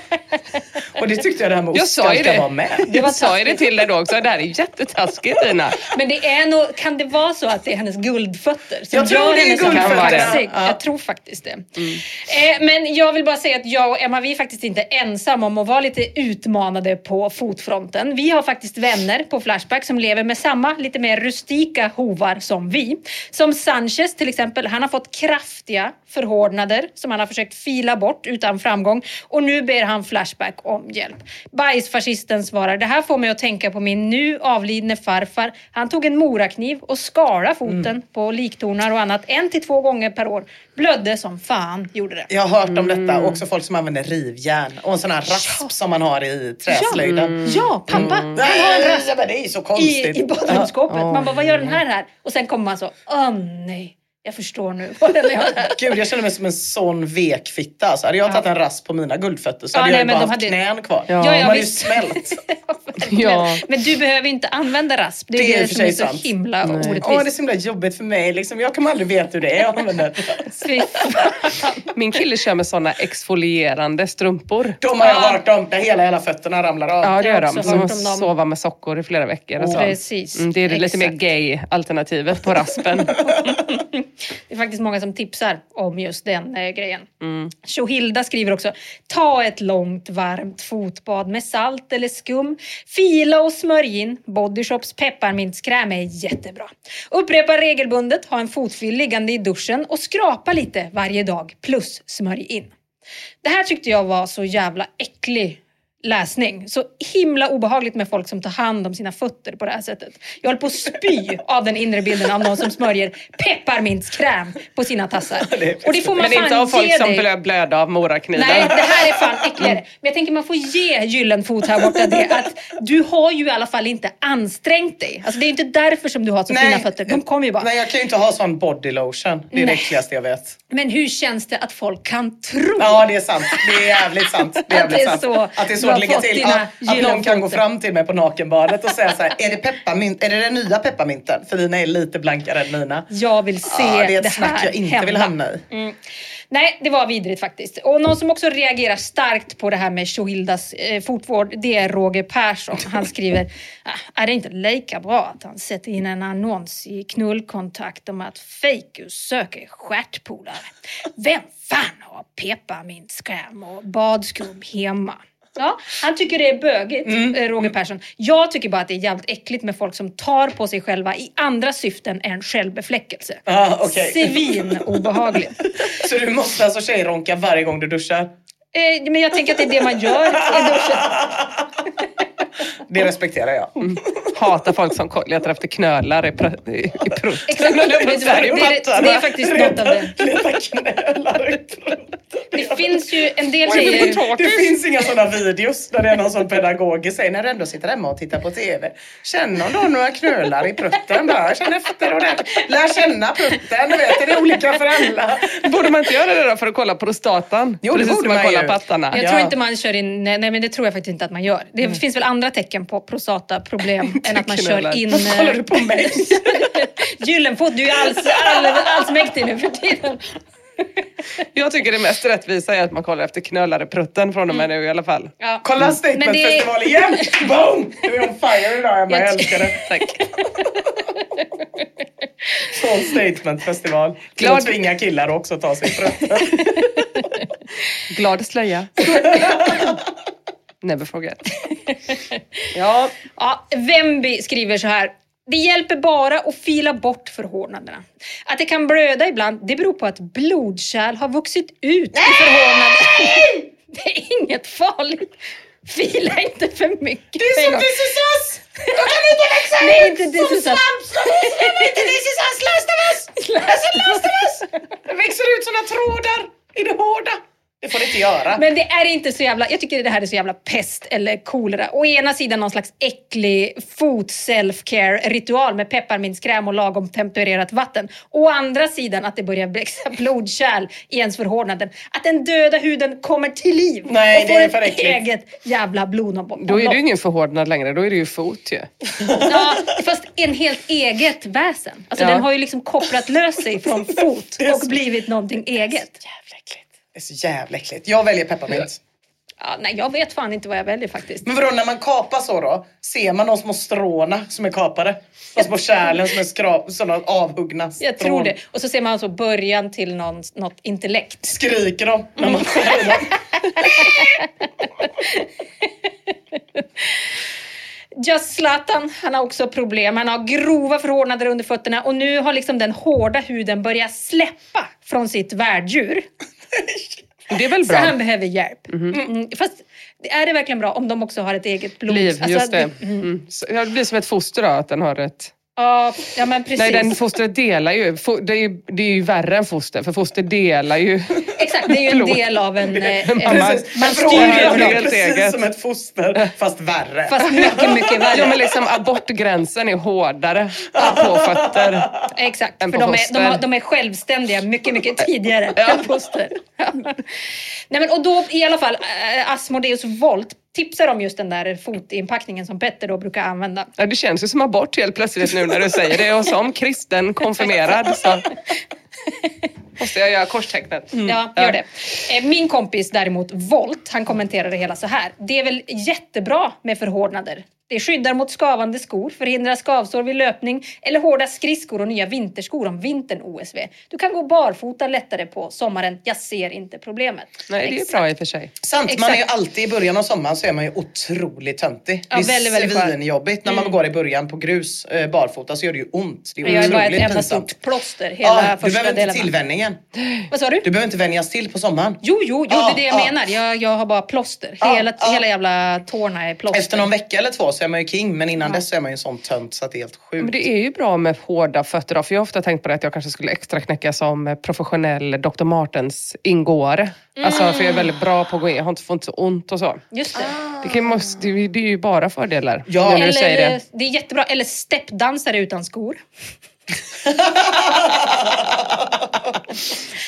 Och det tyckte jag det här med Jag sa ju ostskalkar det. var med. Det var Jag sa ju det till dig då också. Det här är jättetaskigt Ina. Men det är nog, kan det vara så att det är hennes guldfötter som Jag tror gör det är henne kaxig? Ja. Jag tror faktiskt det. Eh, men jag vill bara säga att jag och Emma, vi är faktiskt inte ensamma om att vara lite utmanade på fotfronten. Vi har faktiskt vänner på Flashback som lever med samma lite mer rustika hovar som vi. Som Sanchez till exempel, han har fått kraftiga förhårdnader som han har försökt fila bort utan framgång och nu ber han Flashback om hjälp. Bajsfascisten svarar, det här får mig att tänka på min nu avlidne farfar. Han tog en morakniv och skala foten på liktornar och annat en till två gånger per år. Blödde som fan, gjorde det. Jag har hört om detta. Också folk som använder rivjärn. Och en sån här rasp som man har i träslöjden. Ja, pappa, han har en Nej, rasp men det är ju så i, konstigt. i badrumsskåpet. Ja. Man bara, vad gör den här här? Och sen kommer man så, åh nej. Jag förstår nu vad den är. Gud, jag känner mig som en sån vekfitta. Alltså, hade jag tagit en rasp på mina guldfötter så Ja, hade nej, jag men bara haft hade- knän kvar. Ja. Ja, De ja, hade ju smält. Ja. Men du behöver inte använda rasp. Det är Det är det, som är så sant. himla Nej. orättvist. Åh, det är så himla jobbigt för mig. Liksom. Jag kommer aldrig veta hur det är att använda. Min kille kör med såna exfolierande strumpor. De har jag Ja. hört om, där hela, hela fötterna ramlar av. Ja det gör de. Som att sova med sockor i flera veckor. så. Precis. Mm, det är det lite mer gay alternativet på raspen. Det är faktiskt många som tipsar om just den eh, grejen. Mm. Shohilda skriver också, ta ett långt varmt fotbad med salt eller skum. Fila och smörj in. Body Shops pepparmintskräm är jättebra. Upprepa regelbundet, ha en fotfil liggande i duschen och skrapa lite varje dag plus smörj in. Det här tyckte jag var så jävla äcklig läsning. Så himla obehagligt med folk som tar hand om sina fötter på det här sättet. Jag håller på att spy av den inre bilden av någon som smörjer pepparmintskräm på sina tassar. Och det får man Men inte av folk som dig. blöder av morakniven. Nej, det här är fan äckligare. Men jag tänker man får ge Gyllenfot här borta det att du har ju i alla fall inte ansträngt dig. Alltså det är inte därför som du har så fina fötter. De kommer ju bara. Nej, jag kan ju inte ha sån body lotion. Det är det Nej. äckligaste jag vet. Men hur känns det att folk kan tro? Ja, det är sant. Det är jävligt sant. Det är Att det jävligt är sant. så att det är så ligga fått till. Att, att någon kan gå fram till mig på nakenbadet och säga så här, är det pepparmint? Är det den nya pepparminten? För dina är lite blankare än mina. Jag vill se Ja, det är ett det snack här jag inte vill hända. hamna i. Mm. Nej, det var vidrigt faktiskt. Och någon som också reagerar starkt på det här med Shohildas eh, fotvård, det är Roger Persson. Han skriver, "Ah, är det inte lika bra att han sätter in en annons i knullkontakt om att Fejkus söker stjärtpolare? Vem fan har pepparmintskräm och badskum hemma? Ja, han tycker det är bögigt, Mm. eh, Roger Persson. Jag tycker bara att det är jävligt äckligt med folk som tar på sig själva i andra syften än självbefläckelse. Ah, okej. Svin obehagligt. Så du måste alltså tjejronka varje gång du duschar? Eh, men jag tänker att det är det man gör i duschen. Det respekterar jag. Hatar folk som letar efter knölar i, pr- i, i prutt. Exakt, det, det, det, det är faktiskt något av det. Leta knölar i prutten. Det finns ju en del Och det, tjejer... det finns inga sådana videos där det är någon som pedagogisk säger när du ändå sitter hemma och tittar på TV. Känner du några knölar i prutten? Bara, känn efter ordentligt. Lär känna prutten. Du vet, det är olika för alla. Borde man inte göra det då för att kolla prostatan? Jo, det Precis borde man man kollar ju. pattarna. Jag Ja. tror inte man kör in... Nej, nej, men det tror jag faktiskt inte att man gör. Det Mm. finns väl andra tecken på prostataproblem än att man kör in... Vad kollar du på mig? Gyllenfot, du är alls, all, allsmäktig nu för tiden. Jag tycker det mest rättvisa är att man kollar efter knölar i prutten från och med nu i alla fall. Ja. Kolla Men Statementfestival det- igen! Boom! Du är on fire idag Emma, jag Jag- älskar det. Tack. Sån statementfestival. Glad- tvinga killar också att ta sig prutten. Glad slöja. Forget. Ja, Ja, Wemby skriver så här. Det hjälper bara att fila bort förhårdnaderna. Att det kan blöda ibland, det beror på att blodkärl har vuxit ut i förhårdnaden. Det är inget farligt. Fila inte för mycket. det är som. This is us! De kan inte växa Nej, ut inte som! De är inte This is us, Last of us! Last of us! Det växer ut såna trådar i det hårda. Det får det inte göra. Men det är inte så jävla, jag tycker det här är så jävla pest eller kolera. Å ena sidan någon slags äcklig fot self-care ritual med pepparmintskräm och lagom tempererat vatten. Å andra sidan att det börjar växa blodkärl i ens förhårdnaden. Att den döda huden kommer till liv Nej, och det får är ett för äckligt. eget jävla blodomlopp. Då är det ju ingen förhårdnad längre, då är det ju fot ju. Ja, fast en helt eget väsen. Alltså Ja. den har ju liksom kopplat lös sig från fot Det är och blivit någonting eget. Jävla äckligt. Det är så jävla äckligt. Jag väljer pepparmint. Ja, nej, jag vet fan inte vad jag väljer faktiskt. Men vadå, när man kapar så då? Ser man de små stråna som är kapade? De små kärlen som är skrap, sådana avhuggna Jag strån. tror det. Och så ser man alltså början till någon, något intellekt. Skriker de när man skär i dem? Just Zlatan, han har också problem. Han har grova förhårdnader under fötterna och nu har liksom den hårda huden börjat släppa från sitt värddjur. Det är väl Så bra. han behöver hjälp. Mm. Fast är det verkligen bra om de också har ett eget blod? Liv, Alltså, just det. mm. Mm. Så det blir som ett foster då, att den har ett Ja, ja men precis. Nej, den fostret delar ju. Det är, ju- det är ju värre än foster, för foster delar ju. Exakt, det är ju en del av en... eh, en Mamma- Precis. man En styr fråga ju dem. eget. precis som ett foster, fast värre. Fast mycket, mycket värre. Ja, men liksom abortgränsen är hårdare på fötter. Exakt, än för på de är, de, har, de är självständiga mycket, mycket tidigare än foster. Nej, men, och då i alla fall, äh, Asmodeus Volt tipsar om just den där fotinpackningen som Petter då brukar använda. Ja, det känns ju som abort helt plötsligt nu när du säger det. Och som kristen konfirmerad så måste jag göra korstecknet. Ja, gör det. Eh, Min kompis däremot, Volt, han kommenterar det hela så här. Det är väl jättebra med förhårdnader. Det skyddar mot skavande skor, förhindrar skavsår vid löpning eller hårda skridskor och nya vinterskor om vintern OSV. Du kan gå barfota lättare på sommaren. Jag ser inte problemet. Nej, det är Exakt. bra i och för sig. Sant, man är ju Exakt. alltid i början av sommaren så är man ju otroligt töntig. Ja, det är väldigt, väldigt svinjobbigt när man går i början på grus eh, barfota så gör det ju ont. Det är Men jag är bara ett otroligt enda pinsamt. stort plåster hela Ja, du första behöver inte delen. tillvänjningen. Vad sa du? Du behöver inte vänjas till på sommaren. Jo, jo, jo Ja, det är det jag ja. menar. Jag, jag har bara plåster. Hela, hela jävla tårna är plåster. Efter någon vecka eller två så är man ju king men innan dess så är man ju en sån tönt så att det är helt sjukt. Men det är ju bra med hårda fötter då, för jag har ofta tänkt på det att jag kanske skulle extra knäcka som professionell Dr. Martens ingåare. Alltså, för jag är väldigt bra på att gå in, jag har inte, får inte så ont och så. Just det. Det, kan, måste, det, är- det är ju bara fördelar Ja. när du säger det. det är jättebra. Eller steppdansare utan skor.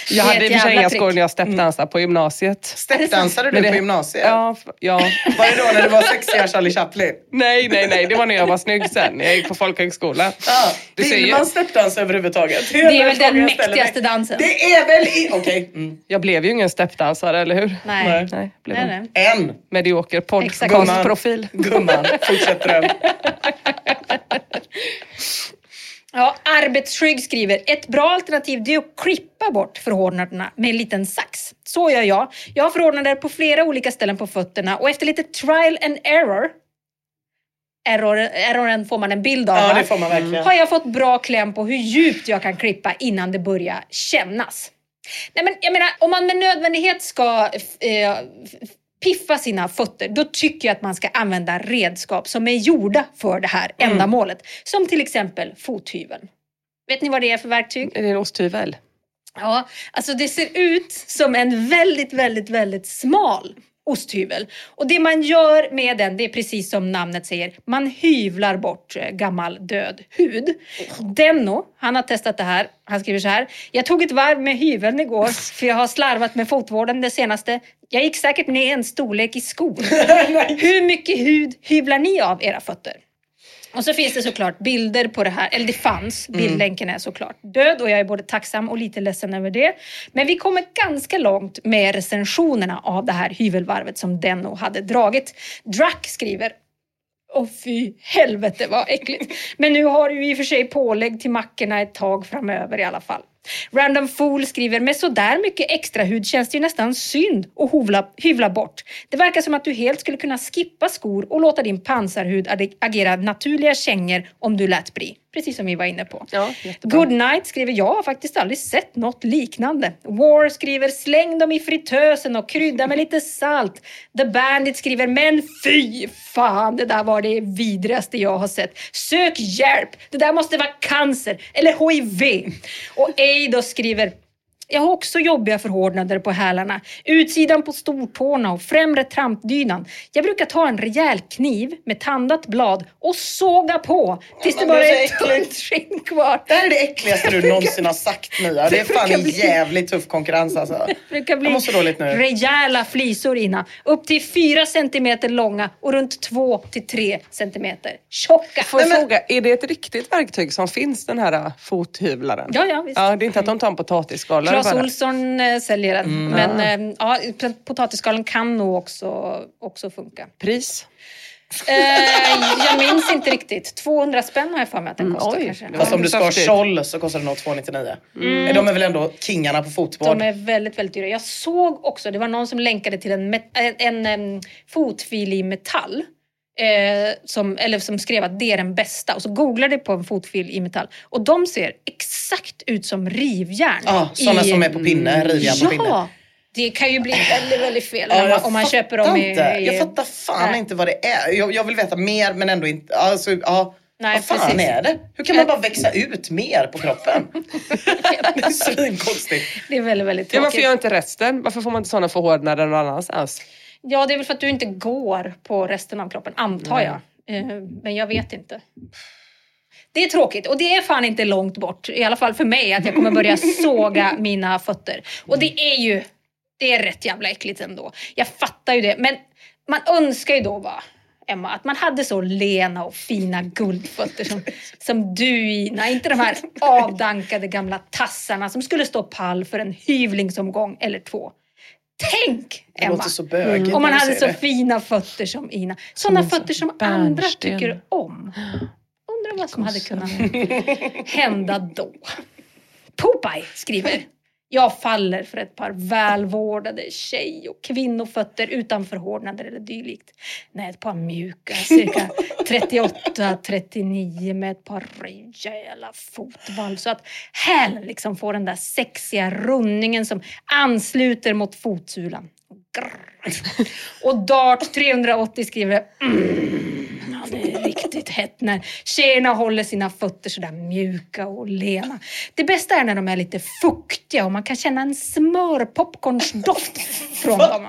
Jag är hade i och för sig inga skor när jag steppdansade på gymnasiet. Steppdansade du det- på gymnasiet? Ja, ja. Var det då när du var sexiga Charlie Chaplin? Nej, nej, nej. Det var när jag var snygg sen. Jag gick på folkhögskola. Ja. Du ser Vill ju. man steppdansa överhuvudtaget? Det är den väl den mäktigaste dansen. Det är väl... I... Okej. Mm. Jag blev ju ingen steppdansare, eller hur? Nej. Nej. Nej, blev Nej, en nej. En. medioker podcastprofil. Gumman, fortsätt dröm. Ja, Arbetsskygg skriver, ett bra alternativ det är att klippa bort förhårdnaderna med en liten sax. Så gör jag. Jag har förhårdnader på flera olika ställen på fötterna och efter lite trial and error Error, erroren får man en bild av Ja, det får man verkligen. har jag fått bra kläm på hur djupt jag kan klippa innan det börjar kännas. Nej, men jag menar, om man med nödvändighet ska eh, piffa sina fötter, då tycker jag att man ska använda redskap som är gjorda för det här Mm. ändamålet. Som till exempel fothyveln. Vet ni vad det är för verktyg? Är det en osthyvel? Ja, alltså det ser ut som en väldigt, väldigt, väldigt smal osthyvel. Och det man gör med den, det är precis som namnet säger, man hyvlar bort eh, gammal död hud. Denno, han har testat det här. Han skriver så här. Jag tog ett varv med hyveln igår för jag har slarvat med fotvården det senaste. Jag gick säkert ner en storlek i skor. Hur mycket hud hyvlar ni av era fötter? Och så finns det såklart bilder på det här, eller det fanns, bildlänken är såklart död och jag är både tacksam och lite ledsen över det. Men vi kommer ganska långt med recensionerna av det här hyvelvarvet som Denno hade dragit. Drack skriver Åh fy helvete vad äckligt. Men nu har du i och för sig pålägg till mackorna ett tag framöver i alla fall. Random Fool skriver, med sådär mycket extra hud känns det ju nästan synd att hovla, hyvla bort. Det verkar som att du helt skulle kunna skippa skor och låta din pansarhud ag- agera naturliga kängor om du lät bli. Precis som vi var inne på. Ja, jättebra. Good night skriver, jag har faktiskt aldrig sett något liknande. War skriver, släng dem i fritösen och krydda med lite salt. The Bandit skriver, men fy fan, det där var det vidrigaste jag har sett. Sök hjälp, det där måste vara cancer eller HIV. Och Eido skriver, jag har också jobbiga förhårdnader på hälarna, utsidan på stortårna och främre trampdynan. Jag brukar ta en rejäl kniv med tandat blad och såga på tills det men det bara är så tunt skinn kvar. Det här är det äckligaste du någonsin har sagt Mia. Det är fan en jävligt tuff konkurrens alltså. Det brukar bli så dåligt nu. rejäla flisor innan. Upp till 4 centimeter långa och runt 2 till 3 centimeter tjocka. Får jag fråga, är det ett riktigt verktyg som finns, den här äh, fothyvlaren? Ja, ja, visst. Ja, det är inte att de tar en potatisskalare Claes bara? Olsson eh, säljer den. Mm. Men eh, ja, potatisskalen kan nog också, också funka. Pris? Eh, jag minns inte riktigt. 200 spänn har jag för mig att den kostar oj. kanske. Fast om du ska ha tjoll så kostar det nog 299. De är väl ändå kingarna på fotboll. De är väldigt, väldigt dyra. Jag såg också, det var någon som länkade till en, en, en, em, fotfil i metall. Eh, som, eller som skrev att det är den bästa. Och så googlade jag på en fotfil i metall. Och de ser exakt ut som rivjärn. Ja, sådana i- som är på pinne, rivjärn på pinne. Ja! Det kan ju bli väldigt, väldigt fel Ja, när man, jag om man köper dem i... i Jag fattar fan Nej. inte vad det är. Jag, jag vill veta mer men ändå inte. Alltså, ja, Nej, Vad fan precis. är det? Hur kan man bara växa ut mer på kroppen? det är svinkonstigt. Det är väldigt, väldigt Ja, tråkigt. varför gör inte resten? Varför får man inte sådana förhårdnader någon annanstans? Ja, det är väl för att du inte går på resten av kroppen, antar jag. Eh, Men jag vet inte. Det är tråkigt och det är fan inte långt bort, i alla fall för mig, att jag kommer börja såga mina fötter. Och det är ju, det är rätt jävla äckligt ändå. Jag fattar ju det, men man önskar ju då va, Emma, att man hade så lena och fina guldfötter som, som du Ina. Inte de här avdankade gamla tassarna som skulle stå pall för en hyvlingsomgång eller två. Tänk Det Emma! låter så bögigt Om man hade så det. fina fötter som Ina. Sådana Som fötter som sån andra bärnsten. tycker om. Undrar vad som hade kunnat hända då. Popeye skriver. Jag faller för ett par välvårdade tjej och kvinnofötter utan förhårdnader eller dylikt. Nej, ett par mjuka, cirka 38-39 med ett par rejäla fotvalv så att hälen liksom får den där sexiga rundningen som ansluter mot fotsulan. Grrr. Och Dart 380 skriver mm, ja, det riktigt hett när tjejerna håller sina fötter sådär mjuka och lena. Det bästa är när de är lite fuktiga och man kan känna en smörpopcornsdoft från dem.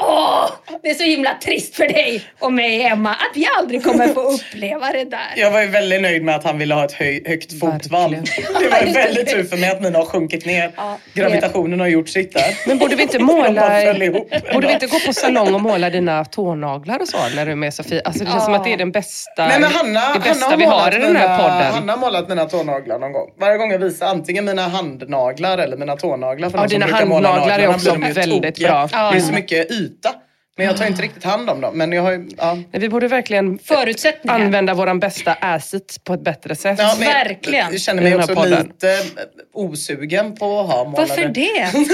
Åh, det är så himla trist för dig och mig, Emma, att vi aldrig kommer få uppleva det där. Jag var ju väldigt nöjd med att han ville ha ett höj, högt fotvalv. Det var ju väldigt tur för mig att mina har sjunkit ner. Ja, Gravitationen har gjort sitt där. Men borde vi inte måla... Borde vi inte gå på salong och måla dina tånaglar och så när du är med Sofie? Alltså det känns som att det är den bästa, Nej, men Hanna, det bästa Hanna vi har målat i den här mina, podden. Hanna har målat mina tånaglar någon gång. Varje gång jag visar antingen mina handnaglar eller mina tånaglar. För Ja, som dina brukar måla handnaglar är också väldigt tokiga. bra. Ja, det är ja. så mycket byta. Men jag tar inte riktigt hand om dem. Men jag har ju, ja. Vi borde verkligen Förutsättningar. använda våran bästa asset på ett bättre sätt. Ja, men Verkligen. Jag känner mig också podden. lite osugen på att ha målade. Varför det?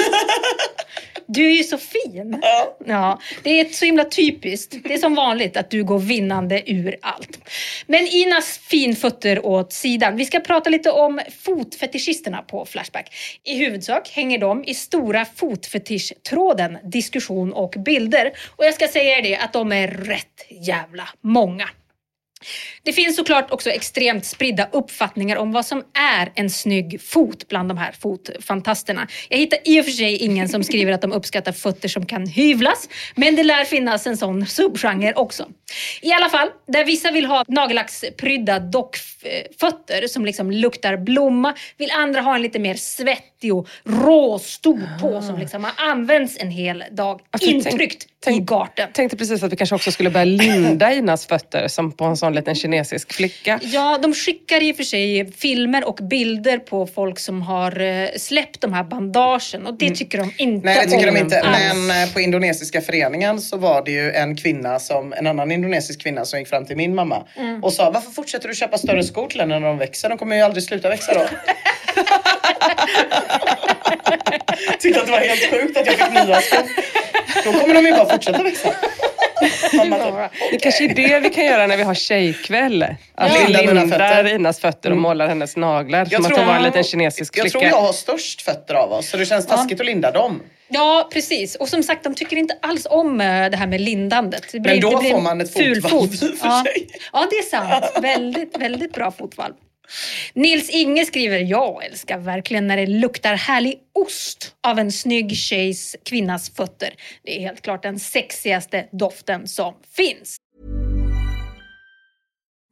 Du är ju så fin. Ja. Ja, det är så himla typiskt. Det är som vanligt att du går vinnande ur allt. Men Inas finfötter åt sidan. Vi ska prata lite om fotfetischisterna på Flashback. I huvudsak hänger de i stora fotfetisch-tråden, diskussion och bilder. Och jag ska säga er det att de är rätt jävla många. Det finns såklart också extremt spridda uppfattningar om vad som är en snygg fot bland de här fotfantasterna. Jag hittar i och för sig ingen som skriver att de uppskattar fötter som kan hyvlas, men det lär finnas en sån subgenre också. I alla fall, där vissa vill ha nagellacksprydda dockfötter som liksom luktar blomma, vill andra ha en lite mer svettig och rå stor på som liksom har använts en hel dag, för tänk- i garten. tänkte precis att vi kanske också skulle börja linda Inas fötter som på en sån liten kinesisk flicka. Ja, de skickar i och för sig filmer och bilder på folk som har eh, släppt de här bandagen och det tycker de inte Nej det tycker de inte. alls. Men eh, på indonesiska föreningen så var det ju en kvinna som, en annan indonesisk kvinna som gick fram till min mamma Mm. och sa varför fortsätter du köpa större skor till henne när de växer? De kommer ju aldrig sluta växa då. Tyckte att det var helt sjukt att jag fick nya skor. Då kommer de ju bara fortsätta växa. Mamma, typ. Det kanske är det vi kan göra när vi har tjejkväll. Att Ja. vi mina lindar fötter. Inas fötter och målar hennes naglar. Jag som att tror- hon var en liten kinesisk Jag flicka. tror jag har störst fötter av oss så det känns taskigt att linda dem. Ja, precis. Och som sagt, de tycker inte alls om eh, det här med lindandet. Det Men då det blir får man ett fotvalv fot. i och för ja. sig. ja, det är sant. Väldigt, väldigt bra fotvalv. Nils Inge skriver, jag älskar verkligen när det luktar härlig ost av en snygg tjejs, kvinnas fötter. Det är helt klart den sexigaste doften som finns.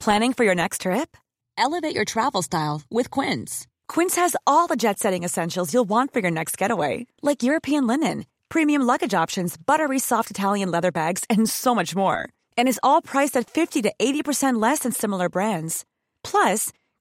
Planning for your next trip? Elevate your travel style with Quince. Quince has all the jet setting essentials you'll want for your next getaway, like European linen, premium luggage options, buttery soft Italian leather bags, and so much more. And is all priced at 50 to 80% less than similar brands. Plus,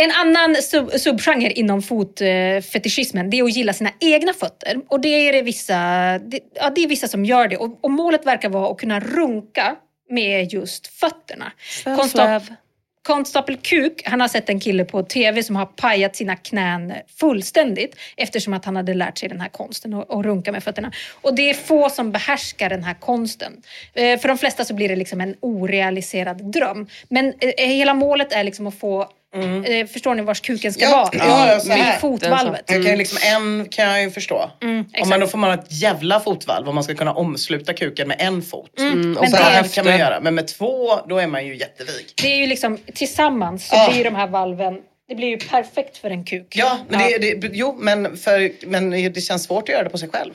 En annan sub subgenre inom fotfetischismen det är att gilla sina egna fötter. Och det är det vissa, det, ja, det är vissa som gör det. Och, och målet verkar vara att kunna runka med just fötterna. Constable Kuk, han har sett en kille på TV som har pajat sina knän fullständigt eftersom att han hade lärt sig den här konsten och runka med fötterna. Och det är få som behärskar den här konsten. Eh, för de flesta så blir det liksom en orealiserad dröm. Men eh, hela målet är liksom att få Mm. Eh, förstår ni vars kuken ska Ja, vara? ja, ja, Vid fotvalvet. Jag kan ju liksom, en kan jag ju förstå. Mm, om man då får man ett jävla fotvalv om man ska kunna omsluta kuken med en fot. Mm, Och men så det- här kan man göra. Men med två, då är man ju jättevig. Det är ju liksom tillsammans så Ah. blir de här valven, det blir ju perfekt för en kuk. Ja, men Det, det, jo, men, för, men det känns svårt att göra det på sig själv.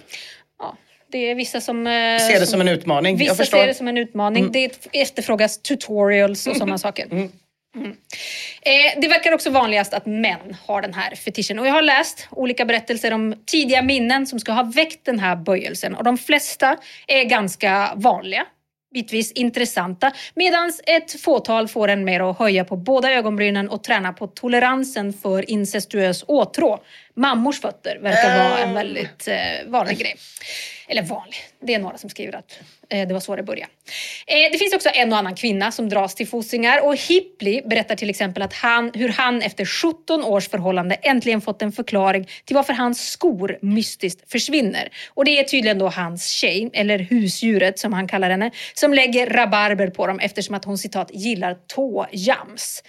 Ja, det är vissa som... eh, Ser det som en utmaning. Vissa ser det som en utmaning. Det efterfrågas tutorials och sådana saker. Mm. Eh, det verkar också vanligast att män har den här fetischen. Och jag har läst olika berättelser om tidiga minnen som ska ha väckt den här böjelsen. Och de flesta är ganska vanliga. Bitvis intressanta. Medan ett fåtal får en mer att höja på båda ögonbrynen och träna på toleransen för incestuös åtrå. Mammors fötter verkar vara en väldigt eh, vanlig grej. Eller vanlig, det är några som skriver att eh, Eh, det var så det började. Eh, det finns också en och annan kvinna som dras till fossingar och Hipley berättar till exempel att han, hur han efter 17 års förhållande äntligen fått en förklaring till varför hans skor mystiskt försvinner. Och det är tydligen då hans tjej, eller husdjuret som han kallar henne, som lägger rabarber på dem eftersom att hon citat gillar tåjams.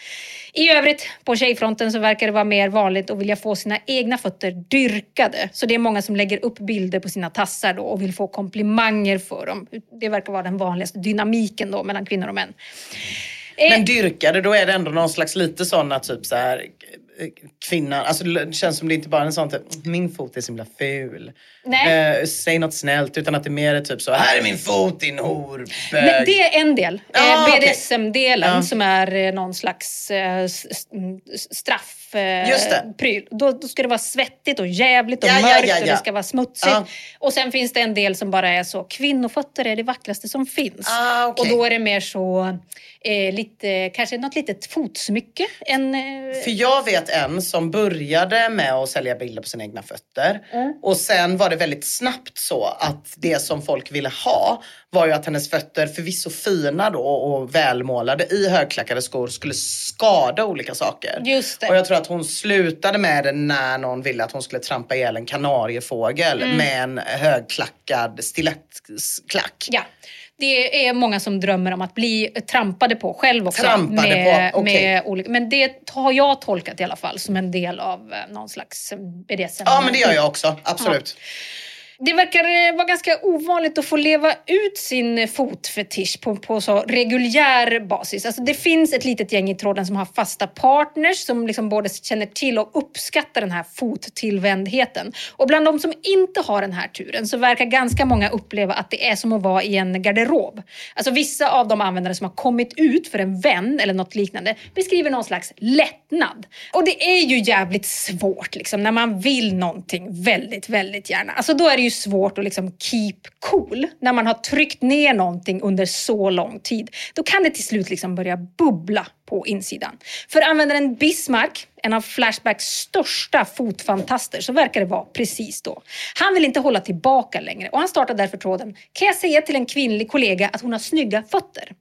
I övrigt på tjejfronten så verkar det vara mer vanligt att vilja få sina egna fötter dyrkade. Så det är många som lägger upp bilder på sina tassar då och vill få komplimanger för dem. Det verkar vara den vanligaste dynamiken då mellan kvinnor och män. Eh, Men dyrkade, då är det ändå någon slags lite sådana typ så här eh, kvinnan, alltså det känns som det inte bara är en sån typ, min fot är så himla ful. Eh, säg något snällt utan att det mer är typ så, här är min fot din horbög. Men det är en del. Ah, eh, okej. BDSM-delen Ja. som är eh, någon slags eh, straff eh, Just det. pryl. Då, då ska det vara svettigt och jävligt och Ja, mörkt ja, och ja. det ska vara smutsigt. Ja. Och sen finns det en del som bara är så, kvinnofötter är det vackraste som finns. Ah, okej. Och då är det mer så, eh, lite, kanske något litet fotsmycke. En, eh, För jag vet en som började med att sälja bilder på sina egna fötter. Mm. Och sen var det väldigt snabbt så att det som folk ville ha var ju att hennes fötter, förvisso fina då och välmålade i högklackade skor, skulle skada olika saker. Just det. Och jag tror att hon slutade med det när någon ville att hon skulle trampa ihjäl en kanariefågel Mm. med en högklackad stilettklack. Ja. Det är många som drömmer om att bli trampade på själv också. Trampade med, på, okej. med olika, men det har jag tolkat i alla fall som en del av eh, någon slags eh, BDSM. Ja men det gör jag också, absolut. Det verkar eh, vara ganska ovanligt att få leva ut sin fotfetisch på, på så reguljär basis. Alltså det finns ett litet gäng i tråden som har fasta partners som liksom både känner till och uppskattar den här fottillvändheten. Och bland de som inte har den här turen så verkar ganska många uppleva att det är som att vara i en garderob. Alltså vissa av de användare som har kommit ut för en vän eller något liknande beskriver någon slags lättnad. Och det är ju jävligt svårt liksom när man vill någonting väldigt, väldigt gärna. Alltså då är det ju svårt att liksom keep cool när man har tryckt ner någonting under så lång tid. Då kan det till slut liksom börja bubbla på insidan. För användaren Bismarck, en av Flashbacks största fotfantaster, så verkar det vara precis då. Han vill inte hålla tillbaka längre och han startar därför tråden Kan jag säga till en kvinnlig kollega att hon har snygga fötter?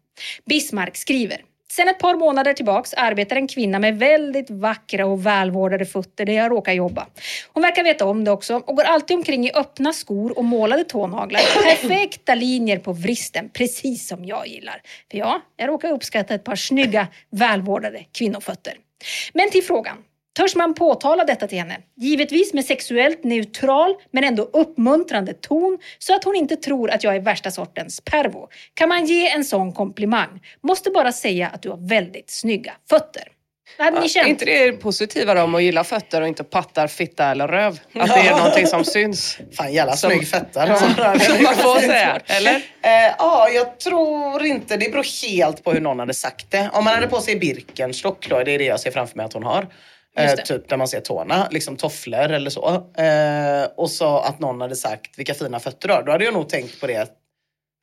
Bismarck skriver Sen ett par månader tillbaks arbetar en kvinna med väldigt vackra och välvårdade fötter där jag råkar jobba. Hon verkar veta om det också och går alltid omkring i öppna skor och målade tånaglar. Perfekta linjer på vristen, precis som jag gillar. För ja, jag råkar uppskatta ett par snygga, välvårdade kvinnofötter. Men till frågan. Törs man påtala detta till henne? Givetvis med sexuellt neutral men ändå uppmuntrande ton så att hon inte tror att jag är värsta sortens pervo. Kan man ge en sån komplimang? Måste bara säga att du har väldigt snygga fötter. Hade ni Är inte det positivare om att gilla fötter och inte pattar, fitta eller röv? Att det är någonting som syns. Fan jävla Som- snygg fetta. Man får säga, eller? Eh, ja, jag tror inte. Det beror helt på hur någon hade sagt det. Om man hade på sig Birkenstock då, det är det jag ser framför mig att hon har. Eh, typ där man ser tårna, liksom tofflor eller så. Eh, och så att någon hade sagt vilka fina fötter du har. Då hade jag nog tänkt på det.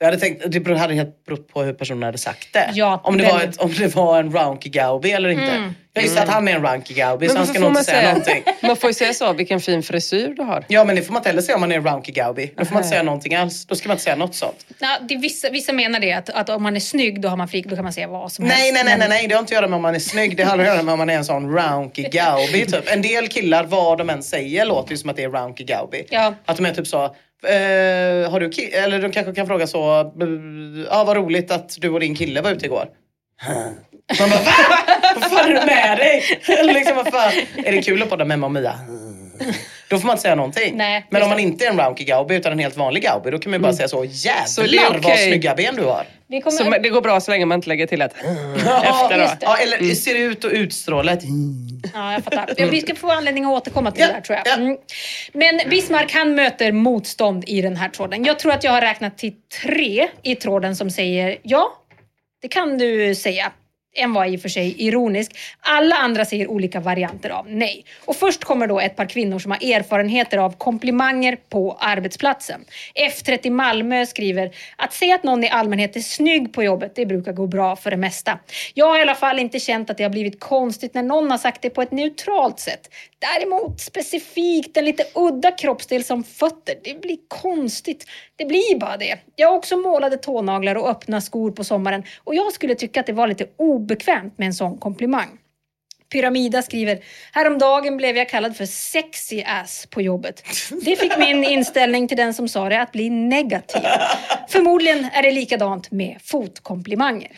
Jag hade tänkt, det hade helt berott på hur personen hade sagt det. Ja, om, det var ett, om det var en Ranky Gaubi eller inte. Mm. Jag gissar att han är en Ranky Gaubi så han ska får nog man inte säga säga- någonting. Man får ju säga så, vilken fin frisyr du har. Ja men det får man inte heller säga om man är en Ranky Gaubi. Då får man inte säga någonting alls. Då ska man inte säga något sånt. Ja, det vissa, vissa menar det att, att om man är snygg då har man frik, då kan man säga vad som Nej, helst. nej, nej, nej, nej, det har inte att göra med om man är snygg. Det har att göra med om man är en sån Rounky Gaubi typ. En del killar, vad de än säger, låter ju som att det är Rounky Gaubi. Ja. Att de är typ så, eh, har du ki- eller de kanske kan fråga så, ja vad roligt att du och din kille var ute igår. Man bara, va? Vad fan är det med dig? Liksom, vad fan? Är det kul att podda med Emma och Mia? Då får man inte säga någonting. Nej, Men om man det. inte är en Rounky Gaubi utan en helt vanlig Gaubi, då kan man ju bara säga så, jävlar Så det är vad snygga ben du har. Kommer, Så det går bra så länge man inte lägger till ett efter det. Ja, eller ser ut och utstråla ett Ja, jag fattar. Vi ska få anledning att återkomma till Ja, det där tror jag. ja. Mm. Men Bismarck han möter motstånd i den här tråden. Jag tror att jag har räknat till tre i tråden som säger ja, det kan du säga. En var i och för sig ironisk. Alla andra säger olika varianter av nej. Och först kommer då ett par kvinnor som har erfarenheter av komplimanger på arbetsplatsen. F30 Malmö skriver att se att någon i allmänhet är snygg på jobbet, det brukar gå bra för det mesta. Jag har i alla fall inte känt att det har blivit konstigt när någon har sagt det på ett neutralt sätt. Däremot specifikt en lite udda kroppsdel som fötter, det blir konstigt. Det blir bara det. Jag har också målade tånaglar och öppna skor på sommaren och jag skulle tycka att det var lite obekvämt med en sån komplimang. Pyramida skriver, häromdagen blev jag kallad för sexy ass på jobbet. Det fick min inställning till den som sa det att bli negativ. Förmodligen är det likadant med fotkomplimanger.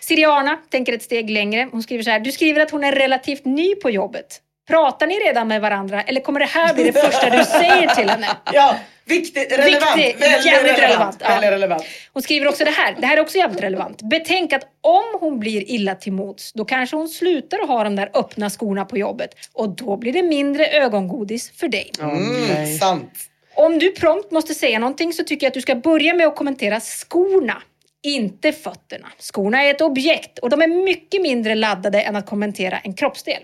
Siriana tänker ett steg längre. Hon skriver så här, du skriver att hon är relativt ny på jobbet. Pratar ni redan med varandra eller kommer det här bli det första du säger till henne? Ja, viktigt, relevant. Viktigt, väldigt jävligt relevant, ja. Väldigt relevant. Hon skriver också det här. Det här är också jävligt relevant. Betänk att om hon blir illa till mots, då kanske hon slutar att ha de där öppna skorna på jobbet. Och då blir det mindre ögongodis för dig. Mm, sant. Om du prompt måste säga någonting så tycker jag att du ska börja med att kommentera skorna. Inte fötterna. Skorna är ett objekt och de är mycket mindre laddade än att kommentera en kroppsdel.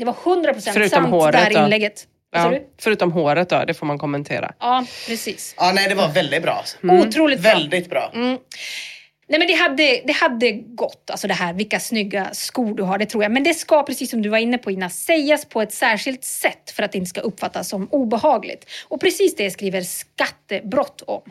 Det var 100% Förutom sant håret det här inlägget. Ja, förutom håret då, det får man kommentera. Ja, precis. Ja, nej, det var väldigt bra. Otroligt bra. Väldigt bra. Mm. Nej men det hade, det hade gått, alltså det här vilka snygga skor du har, det tror jag. Men det ska, precis som du var inne på Ina, sägas på ett särskilt sätt för att det inte ska uppfattas som obehagligt. Och precis det skriver skattebrott om.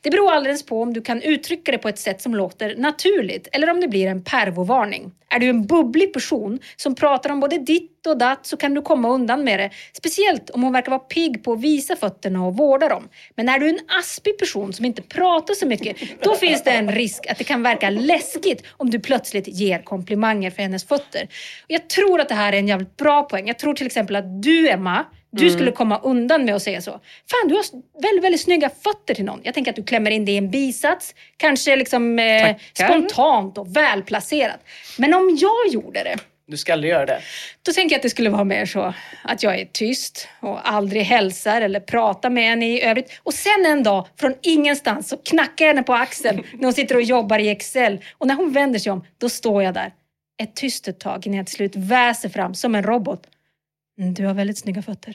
Det beror alldeles på om du kan uttrycka det på ett sätt som låter naturligt eller om det blir en pervovarning. Är du en bubblig person som pratar om både ditt och datt så kan du komma undan med det. Speciellt om hon verkar vara pigg på att visa fötterna och vårda dem. Men är du en aspig person som inte pratar så mycket, då finns det en risk att det kan verka läskigt om du plötsligt ger komplimanger för hennes fötter. Och jag tror att det här är en jävligt bra poäng. Jag tror till exempel att du, Emma, du skulle komma undan med att säga så. Fan, du har väldigt, väldigt snygga fötter till någon. Jag tänker att du klämmer in det i en bisats. Kanske liksom eh, spontant och välplacerat. Men om jag gjorde det, Du ska aldrig göra det. då tänker jag att det skulle vara mer så att jag är tyst och aldrig hälsar eller pratar med henne i övrigt. Och sen en dag, från ingenstans, så knackar jag henne på axeln när hon sitter och jobbar i Excel. Och när hon vänder sig om, då står jag där. Ett tyst ett tag innan jag till slut väser fram som en robot. "Mm, Du har väldigt snygga fötter.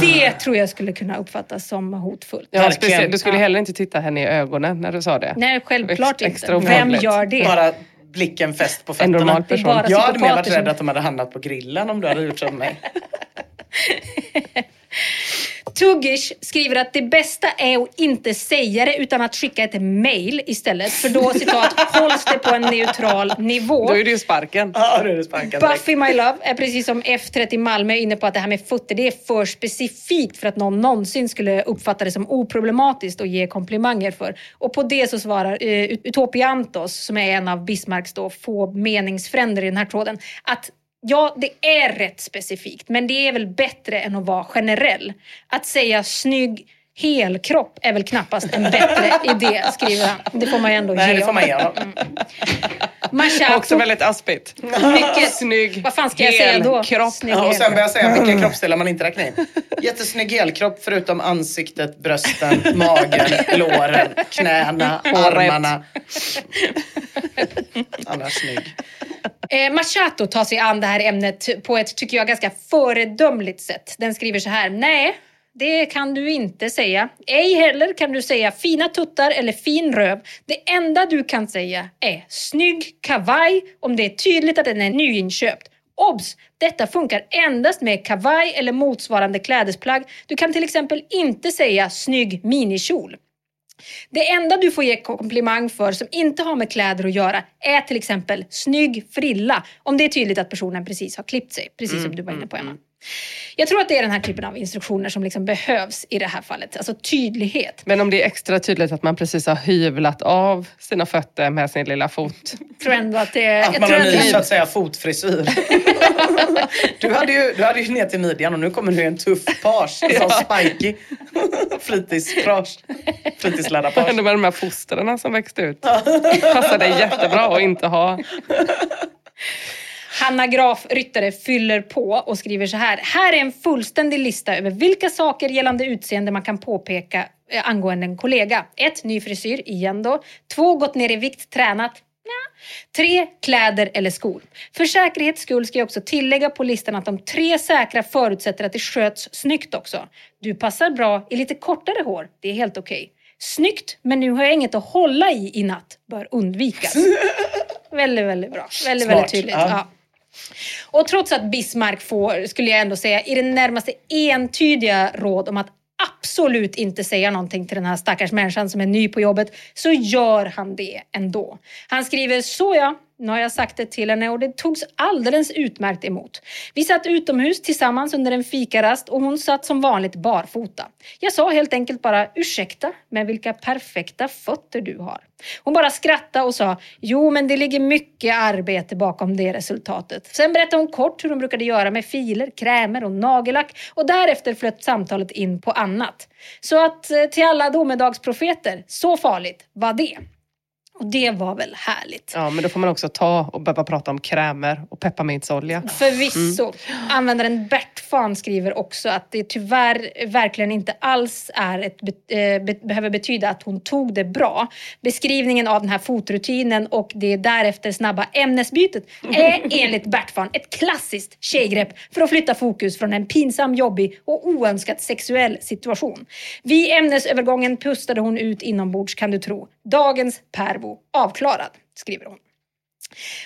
Det tror jag skulle kunna uppfattas som hotfullt. Ja, speciellt, du skulle Ja. heller inte titta henne i ögonen när du sa det. Nej, självklart extra inte. Vem gör det? Bara blicken fäst på En fötterna. normal Det är person. Jag hade mer varit rädd att de hade hamnat på grillen om du hade gjort som mig. Tuggish skriver att det bästa är att inte säga det utan att skicka ett mail istället. För då, citat, hålls det på en neutral nivå. Då är det ju sparken. Ja, nu är det sparken. Buffy My Love är precis som F30 Malmö inne på att det här med fötter det är för specifikt för att någon någonsin skulle uppfatta det som oproblematiskt och ge komplimanger för. Och på det så svarar uh, Utopiantos, som är en av Bismarcks då få meningsfränder i den här tråden, att Ja, det är rätt specifikt, men det är väl bättre än att vara generell. Att säga snygg helkropp är väl knappast en bättre idé, skriver han. Det får man ju ändå Nej, ge det får man ge honom. Machato, Också väldigt aspigt. mycket Snygg, Vad fan ska jag säga då? helkropp. Snygg Ja, och sen börjar jag säga vilka kroppsdelar man inte räknar in. Jättesnygg helkropp förutom ansiktet, brösten, magen, låren, knäna, armarna. Annars snygg. Eh, Machato tar sig an det här ämnet på ett, tycker jag, ganska föredömligt sätt. Den skriver så här. Nej, det kan du inte säga. Ej heller kan du säga fina tuttar eller fin röv. Det enda du kan säga är snygg kavaj om det är tydligt att den är nyinköpt. Obs! Detta funkar endast med kavaj eller motsvarande klädesplagg. Du kan till exempel inte säga snygg minikjol. Det enda du får ge komplimang för som inte har med kläder att göra är till exempel snygg frilla. Om det är tydligt att personen precis har klippt sig. Precis som du var inne på Emma. Jag tror att det är den här typen av instruktioner som liksom behövs i det här fallet. Alltså tydlighet. Men om det är extra tydligt att man precis har hyvlat av sina fötter med sin lilla fot. Tror ändå att det är... Att man har att ny så att säga fotfrisyr. Du hade, ju, du hade ju ner till midjan och nu kommer du i en tuff page. En sån spiky fritidspage. Fritidsledarpage. Ändå med de här fosterna som växte ut. Passade jättebra att inte ha. Hanna Graf Ryttare fyller på och skriver så här. Här är en fullständig lista över vilka saker gällande utseende man kan påpeka eh, angående en kollega. 1. Ny frisyr, igen då. 2. Gått ner i vikt, tränat. Nja. 3. Kläder eller skor. För säkerhets skull ska jag också tillägga på listan att de tre säkra förutsätter att det sköts snyggt också. Du passar bra i lite kortare hår. Det är helt okej. Snyggt, men nu har jag inget att hålla i i natt. Bör undvikas. väldigt, väldigt bra. Väldigt, Smart, väldigt tydligt. ja. Ja. Och trots att Bismarck får, skulle jag ändå säga, i det närmaste entydiga råd om att absolut inte säga någonting till den här stackars människan som är ny på jobbet, så gör han det ändå. Han skriver, så ja, nu har jag sagt det till henne och det togs alldeles utmärkt emot. Vi satt utomhus tillsammans under en fikarast och hon satt som vanligt barfota. Jag sa helt enkelt bara, ursäkta, men vilka perfekta fötter du har. Hon bara skrattade och sa, jo men det ligger mycket arbete bakom det resultatet. Sen berättade hon kort hur hon brukade göra med filer, krämer och nagellack och därefter flöt samtalet in på annat. Så att eh, till alla domedagsprofeter, så farligt var det. Och det var väl härligt. Ja, men då får man också ta och börja prata om krämer och pepparmintsolja. Förvisso. Användaren Bert Fan skriver också att det tyvärr verkligen inte alls är ett, be- eh, be- behöver betyda att hon tog det bra. Beskrivningen av den här fotrutinen och det därefter snabba ämnesbytet är enligt Bert Fan ett klassiskt tjejgrepp för att flytta fokus från en pinsam, jobbig och oönskat sexuell situation. Vid ämnesövergången pustade hon ut inombords kan du tro. Dagens pervo avklarad, skriver hon.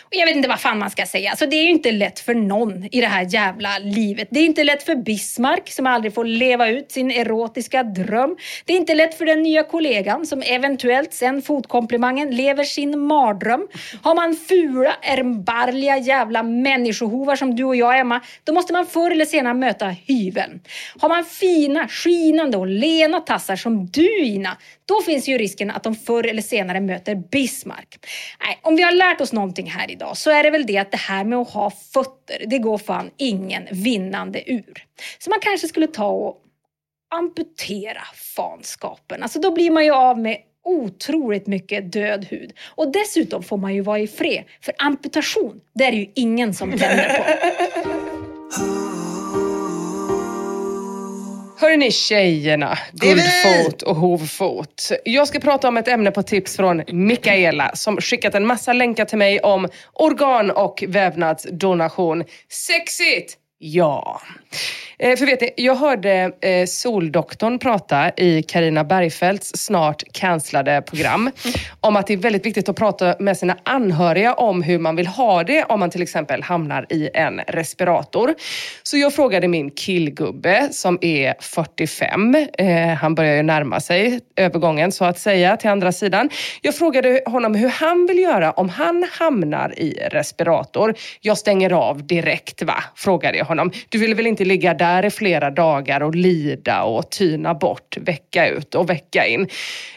Och jag vet inte vad fan man ska säga. Alltså, det är ju inte lätt för någon i det här jävla livet. Det är inte lätt för Bismarck som aldrig får leva ut sin erotiska dröm. Det är inte lätt för den nya kollegan som eventuellt sen fotkomplimangen lever sin mardröm. Har man fula, erbarliga jävla människohovar som du och jag Emma, då måste man förr eller senare möta hyveln. Har man fina, skinande och lena tassar som du Ina, då finns ju risken att de förr eller senare möter Bismarck. Nej, om vi har lärt oss någonting här idag så är det väl det att det här med att ha fötter, det går fan ingen vinnande ur. Så man kanske skulle ta och amputera fanskapen. Alltså då blir man ju av med otroligt mycket död hud. Och dessutom får man ju vara i fred. För amputation, det är det ju ingen som tänder på. Hörrni ni tjejerna, guldfot och hovfot. Jag ska prata om ett ämne på tips från Mikaela som skickat en massa länkar till mig om organ och vävnadsdonation. Sexigt! Ja. Eh, för vet ni, jag hörde eh, Soldoktorn prata i Karina Bergfeldts snart cancellade program om att det är väldigt viktigt att prata med sina anhöriga om hur man vill ha det om man till exempel hamnar i en respirator. Så jag frågade min killgubbe som är 45, eh, han börjar ju närma sig övergången så att säga till andra sidan. Jag frågade honom hur han vill göra om han hamnar i respirator. Jag stänger av direkt va? Frågade jag honom. Du vill väl inte ligga där i flera dagar och lida och tyna bort vecka ut och vecka in.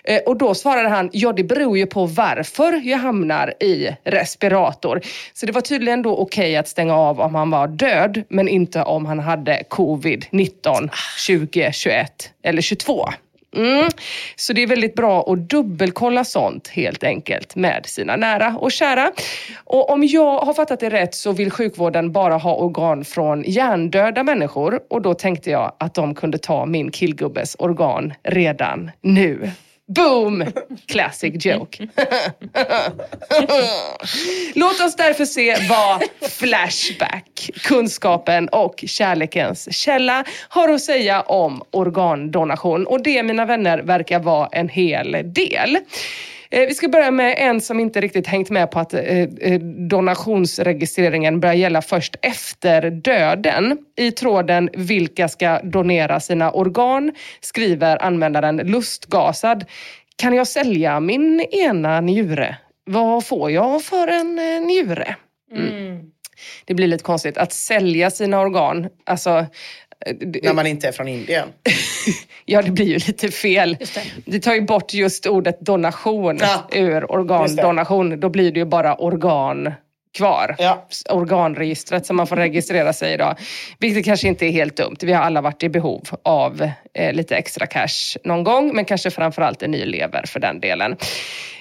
Eh, och då svarade han, ja det beror ju på varför jag hamnar i respirator. Så det var tydligen då okej att stänga av om han var död, men inte om han hade covid-19, 20, 21 eller 22. Mm. Så det är väldigt bra att dubbelkolla sånt helt enkelt med sina nära och kära. Och om jag har fattat det rätt så vill sjukvården bara ha organ från hjärndöda människor och då tänkte jag att de kunde ta min killgubbes organ redan nu. Boom! Classic joke. Låt oss därför se vad Flashback, kunskapen och kärlekens källa, har att säga om organdonation. Och det, mina vänner, verkar vara en hel del. Eh, Vi ska börja med en som inte riktigt hängt med på att eh, eh, donationsregistreringen börjar gälla först efter döden. I tråden “Vilka ska donera sina organ?” skriver användaren lustgasad. Kan jag sälja min ena njure? Vad får jag för en njure? Mm. Det blir lite konstigt att sälja sina organ. Alltså, När man inte är från Indien. Ja, det blir ju lite fel. Just det. Det tar ju bort just ordet donation Ja, ur organdonation. Då blir det ju bara organ kvar. Ja. Organregistret som man får registrera sig idag. Vilket kanske inte är helt dumt. Vi har alla varit i behov av eh, lite extra cash någon gång. Men kanske framförallt en ny lever för den delen.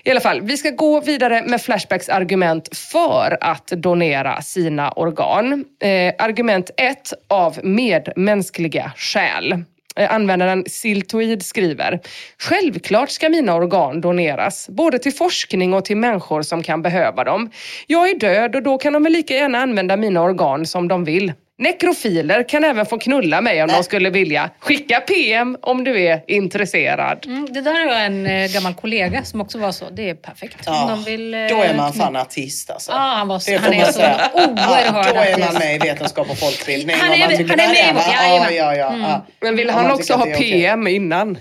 I alla fall, vi ska gå vidare med Flashbacks argument för att donera sina organ. Eh, argument ett av medmänskliga skäl. Eh, användaren Siltoid skriver, självklart ska mina organ doneras, både till forskning och till människor som kan behöva dem. Jag är död och då kan de väl lika gärna använda mina organ som de vill. Nekrofiler kan även få knulla mig om de skulle vilja. Skicka PM om du är intresserad. Mm, det där är en eh, gammal kollega som också var så. Det är perfekt. Ja, Om de vill, eh, då är man fan artist alltså. Ja, han var så- Det han är så oerhörd ja, Då är man med i vetenskap och folkbildning. Han är med- han är med i vårt- Ja, ja, ja. Mm. ja. Men vill han också ha är. PM innan?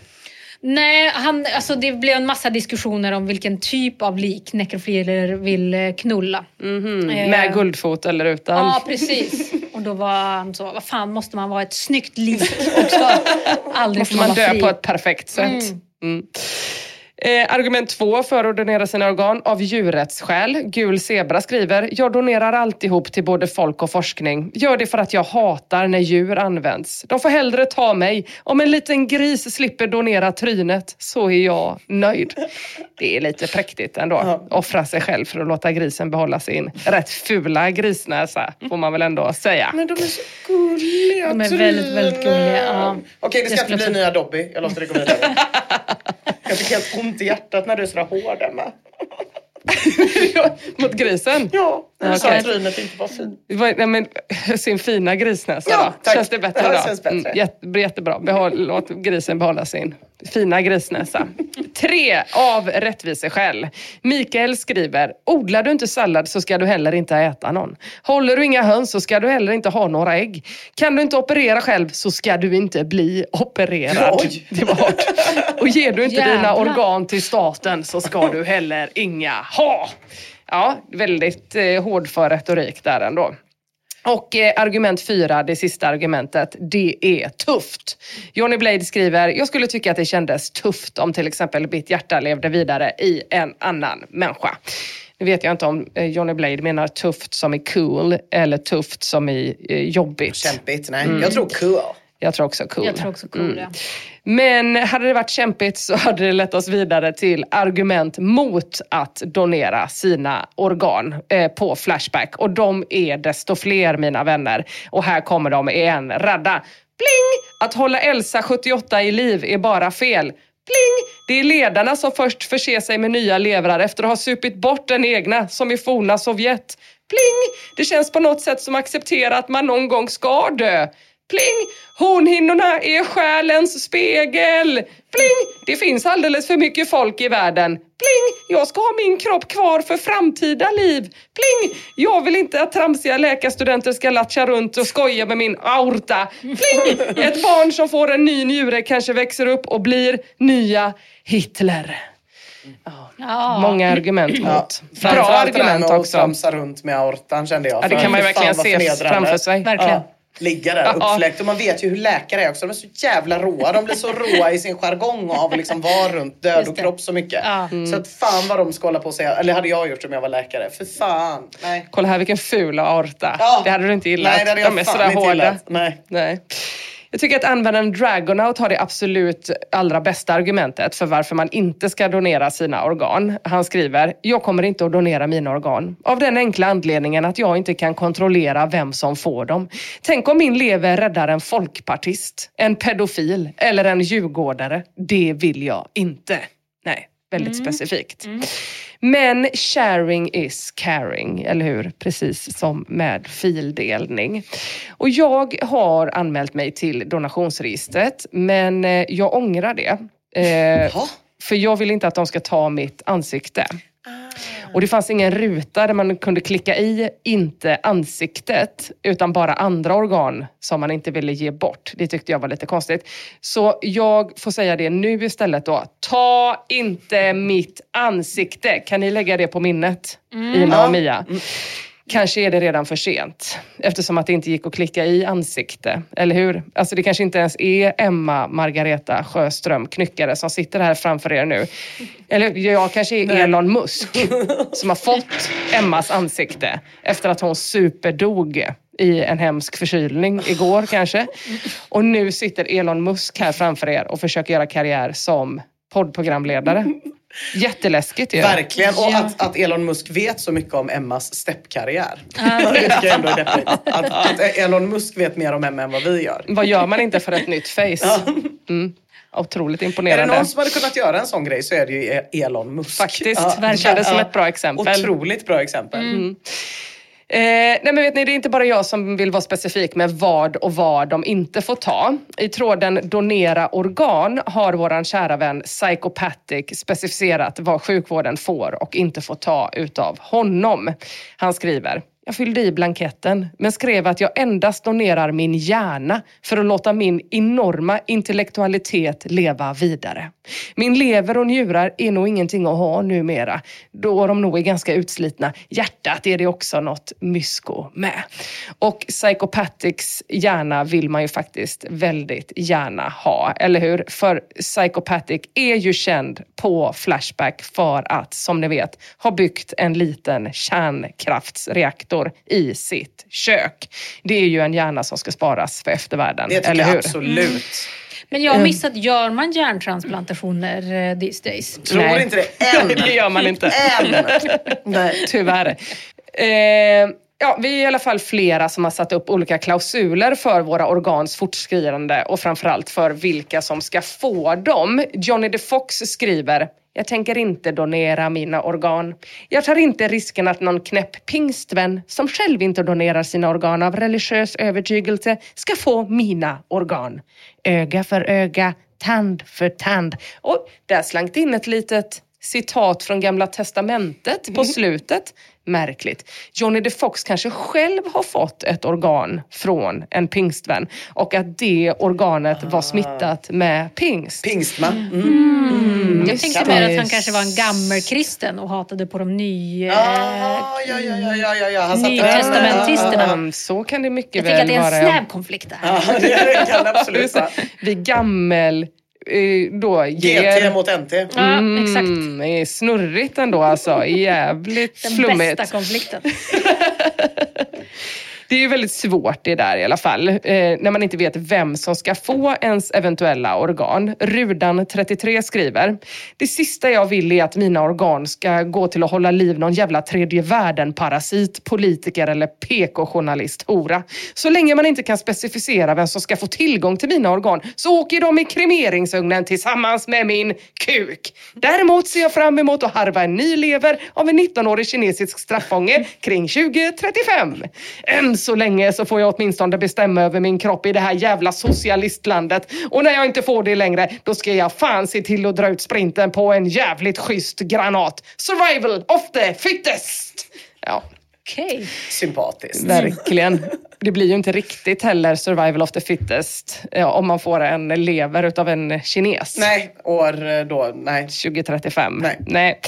Nej, han, alltså det blev en massa diskussioner om vilken typ av lik nekrofiler vill eh, knulla. Eh, Med guldfot eller utan? Ja, precis. Och då var han så, vad fan måste man vara ett snyggt lik och ska aldrig måste man vara dö fri. på ett perfekt sätt. Mm. Eh, argument två för att donera sina organ av djurrättsskäl. Gul Zebra skriver, jag donerar alltihop till både folk och forskning. Gör det för att jag hatar när djur används. De får hellre ta mig. Om en liten gris slipper donera trynet så är jag nöjd. Det är lite präktigt ändå. Offra sig själv för att låta grisen behålla sin rätt fula grisnäsa, får man väl ändå säga. Men de är så gulliga. De är väldigt, väldigt gulliga, ja. Okej, det ska inte bli också- nya Dobby. Jag låter det gå vidare. Jag fick helt ont i hjärtat när du är sådär hård, Emma. Mot grisen? Ja, du sa Okej. att trynet inte var fint. Nej, men, sin fina grisnäsa Ja, då. tack. Känns det bättre Ja, det då? känns bättre. Mm, jätte, jättebra. Behåll, låt grisen behålla sin fina grisnäsa. Tre av rättviseskäl. Mikael skriver, odlar du inte sallad så ska du heller inte äta någon. Håller du inga höns så ska du heller inte ha några ägg. Kan du inte operera själv så ska du inte bli opererad. Oj. Det var hårt. Och ger du inte dina Jävlar. organ till staten så ska du heller inga ha. Ja, väldigt eh, hård för retorik där ändå. Och eh, argument fyra, det sista argumentet, det är tufft. Johnny Blade skriver, jag skulle tycka att det kändes tufft om till exempel mitt hjärta levde vidare i en annan människa. Nu vet jag inte om eh, Johnny Blade menar tufft som i cool eller tufft som i eh, jobbigt. Kämpigt, nej. Mm. Jag tror cool. Jag tror också cool. Jag tror också cool, ja. Men hade det varit kämpigt så hade det lett oss vidare till argument mot att donera sina organ eh, på Flashback. Och de är desto fler mina vänner. Och här kommer de i en radda. Bling! Att hålla Elsa 78 i liv är bara fel. Pling! Det är ledarna som först förser sig med nya levrar efter att ha supit bort den egna, som i forna Sovjet. Pling! Det känns på något sätt som acceptera att man någon gång ska dö. Pling! Hornhinnorna är själens spegel. Pling! Det finns alldeles för mycket folk i världen. Pling! Jag ska ha min kropp kvar för framtida liv. Pling! Jag vill inte att tramsiga läkarstudenter ska latcha runt och skoja med min aorta. Pling! Ett barn som får en ny njure kanske växer upp och blir nya Hitler. Ja. Många argument mot. Ja. Bra Framförallt det argument också. tramsa runt med aortan kände jag. Ja, det kan man ju verkligen se framför sig. Verkligen. Ja. Ligga där uppfläkt. Och man vet ju hur läkare är också. De är så jävla råa. De blir så råa i sin jargong av att liksom vara runt död och kropp så mycket. Ja. Så att fan vad de ska hålla på och säga. Eller hade jag gjort om jag var läkare. För fan. Nej. Kolla här vilken ful aorta. Ja. Det hade du inte gillat. Nej, det hade jag De är sådär hårda. Nej. Nej. Jag tycker att användaren Dragonaut har det absolut allra bästa argumentet för varför man inte ska donera sina organ. Han skriver, jag kommer inte att donera mina organ. Av den enkla anledningen att jag inte kan kontrollera vem som får dem. Tänk om min lever räddar en folkpartist, en pedofil eller en djurgårdare. Det vill jag inte. Nej, väldigt specifikt. Men sharing is caring, eller hur? Precis som med fildelning. Och jag har anmält mig till donationsregistret, men eh, jag ångrar det. Eh, för jag vill inte att de ska ta mitt ansikte. Och det fanns ingen ruta där man kunde klicka i, inte ansiktet, utan bara andra organ som man inte ville ge bort. Det tyckte jag var lite konstigt. Så jag får säga det nu istället då. Ta inte mitt ansikte. Kan ni lägga det på minnet? Ina och Mia. Kanske är det redan för sent eftersom att det inte gick att klicka i ansikte, eller hur? Alltså det kanske inte ens är Emma Margareta Sjöström, knyckare, som sitter här framför er nu. Eller jag kanske är Elon Musk som har fått Emmas ansikte efter att hon superdog i en hemsk förkylning igår kanske. Och nu sitter Elon Musk här framför er och försöker göra karriär som poddprogramledare. Jätteläskigt ju. Verkligen. Och att, att Elon Musk vet så mycket om Emmas steppkarriär. det tycker jag ändå är deppigt. Att, att Elon Musk vet mer om Emma än vad vi gör. Vad gör man inte för ett nytt face? Mm. Otroligt Är det imponerande. någon som hade kunnat göra en sån grej så är det ju Elon Musk. Faktiskt. Det kändes som ett bra exempel. Otroligt bra exempel. Eh, nej men vet ni, det är inte bara jag som vill vara specifik med vad och vad de inte får ta. I tråden donera organ har våran kära vän Psychopathic specificerat vad sjukvården får och inte får ta utav honom. Han skriver jag fyllde i blanketten men skrev att jag endast donerar min hjärna för att låta min enorma intellektualitet leva vidare. Min lever och njurar är nog ingenting att ha numera då de nog är ganska utslitna. Hjärtat är det också något mysko med. Och Psychopathics hjärna vill man ju faktiskt väldigt gärna ha, eller hur? För Psychopathic är ju känd på Flashback för att, som ni vet, ha byggt en liten kärnkraftsreaktor i sitt kök. Det är ju en hjärna som ska sparas för eftervärlden, Det tycker eller jag hur? absolut. Men jag har missat, gör man hjärntransplantationer eh, these days? Tror Nej. inte det än. det gör man inte. Än. Nej. Tyvärr. Eh, ja, vi är i alla fall flera som har satt upp olika klausuler för våra organs fortskridande och framförallt för vilka som ska få dem. Johnny the Fox skriver jag tänker inte donera mina organ. Jag tar inte risken att någon knäpp pingstvän som själv inte donerar sina organ av religiös övertygelse ska få mina organ. Öga för öga, tand för tand. Och där slank in ett litet citat från Gamla Testamentet på slutet. Märkligt. Johnny the Fox kanske själv har fått ett organ från en pingstvän och att det organet var smittat med pingst. Pingstman. Mm. Jag Just tänkte det. mer att han kanske var en gammelkristen och hatade på de nya... Ah, ja, ja, ja, ja, ja, ja. Han satte Nytestamentisterna. Mm, så kan det mycket Jag väl tänker att det är vara. en snäv konflikt där. Ja, det kan absolut vara. Vi gammel då ger... GT mot NT. Ja, exakt. Mm, det är snurrigt ändå alltså. Jävligt Den flummigt. bästa konflikten. Det är ju väldigt svårt det där i alla fall. Eh, när man inte vet vem som ska få ens eventuella organ. Rudan, 33, skriver. Det sista jag vill är att mina organ ska gå till att hålla liv någon jävla tredje världen-parasit, politiker eller PK-journalist-hora. Så länge man inte kan specificera vem som ska få tillgång till mina organ så åker de i kremeringsugnen tillsammans med min kuk. Däremot ser jag fram emot att harva en ny lever av en 19-årig kinesisk straffånge kring 2035. Än så länge så får jag åtminstone bestämma över min kropp i det här jävla socialistlandet. Och när jag inte får det längre, då ska jag fan se till att dra ut sprinten på en jävligt schysst granat. Survival of the fittest! Ja, Okej. Sympatiskt. verkligen. Det blir ju inte riktigt heller survival of the fittest ja, om man får en lever utav en kines. Nej, år eh, då, nej. 2035. Nej.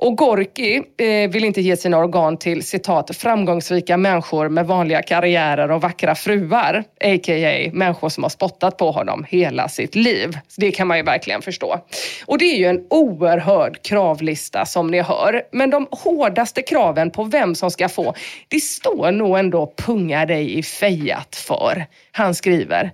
Och Gorki eh, vill inte ge sina organ till citat framgångsrika människor med vanliga karriärer och vackra fruar. A.k.a. människor som har spottat på honom hela sitt liv. Så det kan man ju verkligen förstå. Och det är ju en oerhörd kravlista som ni hör. Men de hårdaste kraven på vem som ska få, det står nog ändå punga dig i fejat för. Han skriver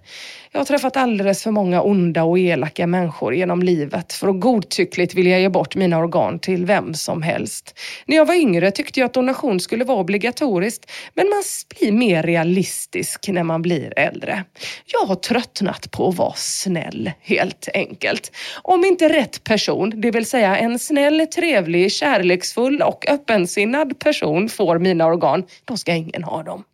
jag har träffat alldeles för många onda och elaka människor genom livet för att godtyckligt vilja ge bort mina organ till vem som helst. När jag var yngre tyckte jag att donation skulle vara obligatoriskt, men man blir mer realistisk när man blir äldre. Jag har tröttnat på att vara snäll, helt enkelt. Om inte rätt person, det vill säga en snäll, trevlig, kärleksfull och öppensinnad person får mina organ, då ska ingen ha dem.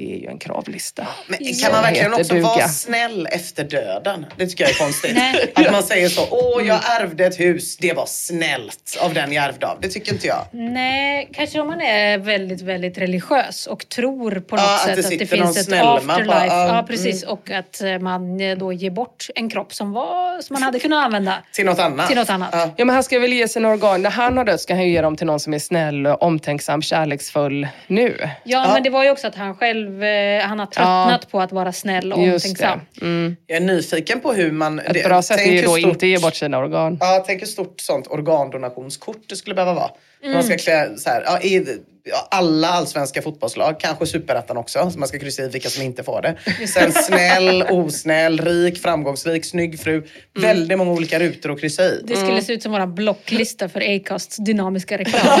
Det är ju en kravlista. Men kan man verkligen också duga. vara snäll efter döden? Det tycker jag är konstigt. Nej. Att man säger så, åh jag ärvde ett hus, det var snällt av den jag ärvde av. Det tycker inte jag. Nej, kanske om man är väldigt, väldigt religiös och tror på något Ja, att sätt det att det finns ett snällman på- afterlife. ja, Ja, mm. precis. Och att man eh, då ger bort en kropp som, var, som man hade kunnat använda Till något annat. till något annat. Ja. Ja men han ska väl ge sina organ, när han har dött ska han ju ge dem till någon som är snäll, och omtänksam, kärleksfull nu. Ja, Ja. men det var ju också att han själv eh, han har tröttnat på att vara snäll och omtänksam. Mm. Jag är nyfiken på hur man... Ett det- bra sätt är ju då stort- inte ge bort sina organ. Ja, tänk hur stort sånt organdonationskort det skulle behöva vara. Man Mm. ska klä så här, ja, i ja, alla allsvenska fotbollslag, kanske superettan också, så man ska kryssa i vilka som inte får det. Sen snäll, osnäll, rik, framgångsrik, snygg fru. Mm. Väldigt många olika rutor att kryssa i. Det skulle se ut som vår blocklista för Acasts dynamiska reklam.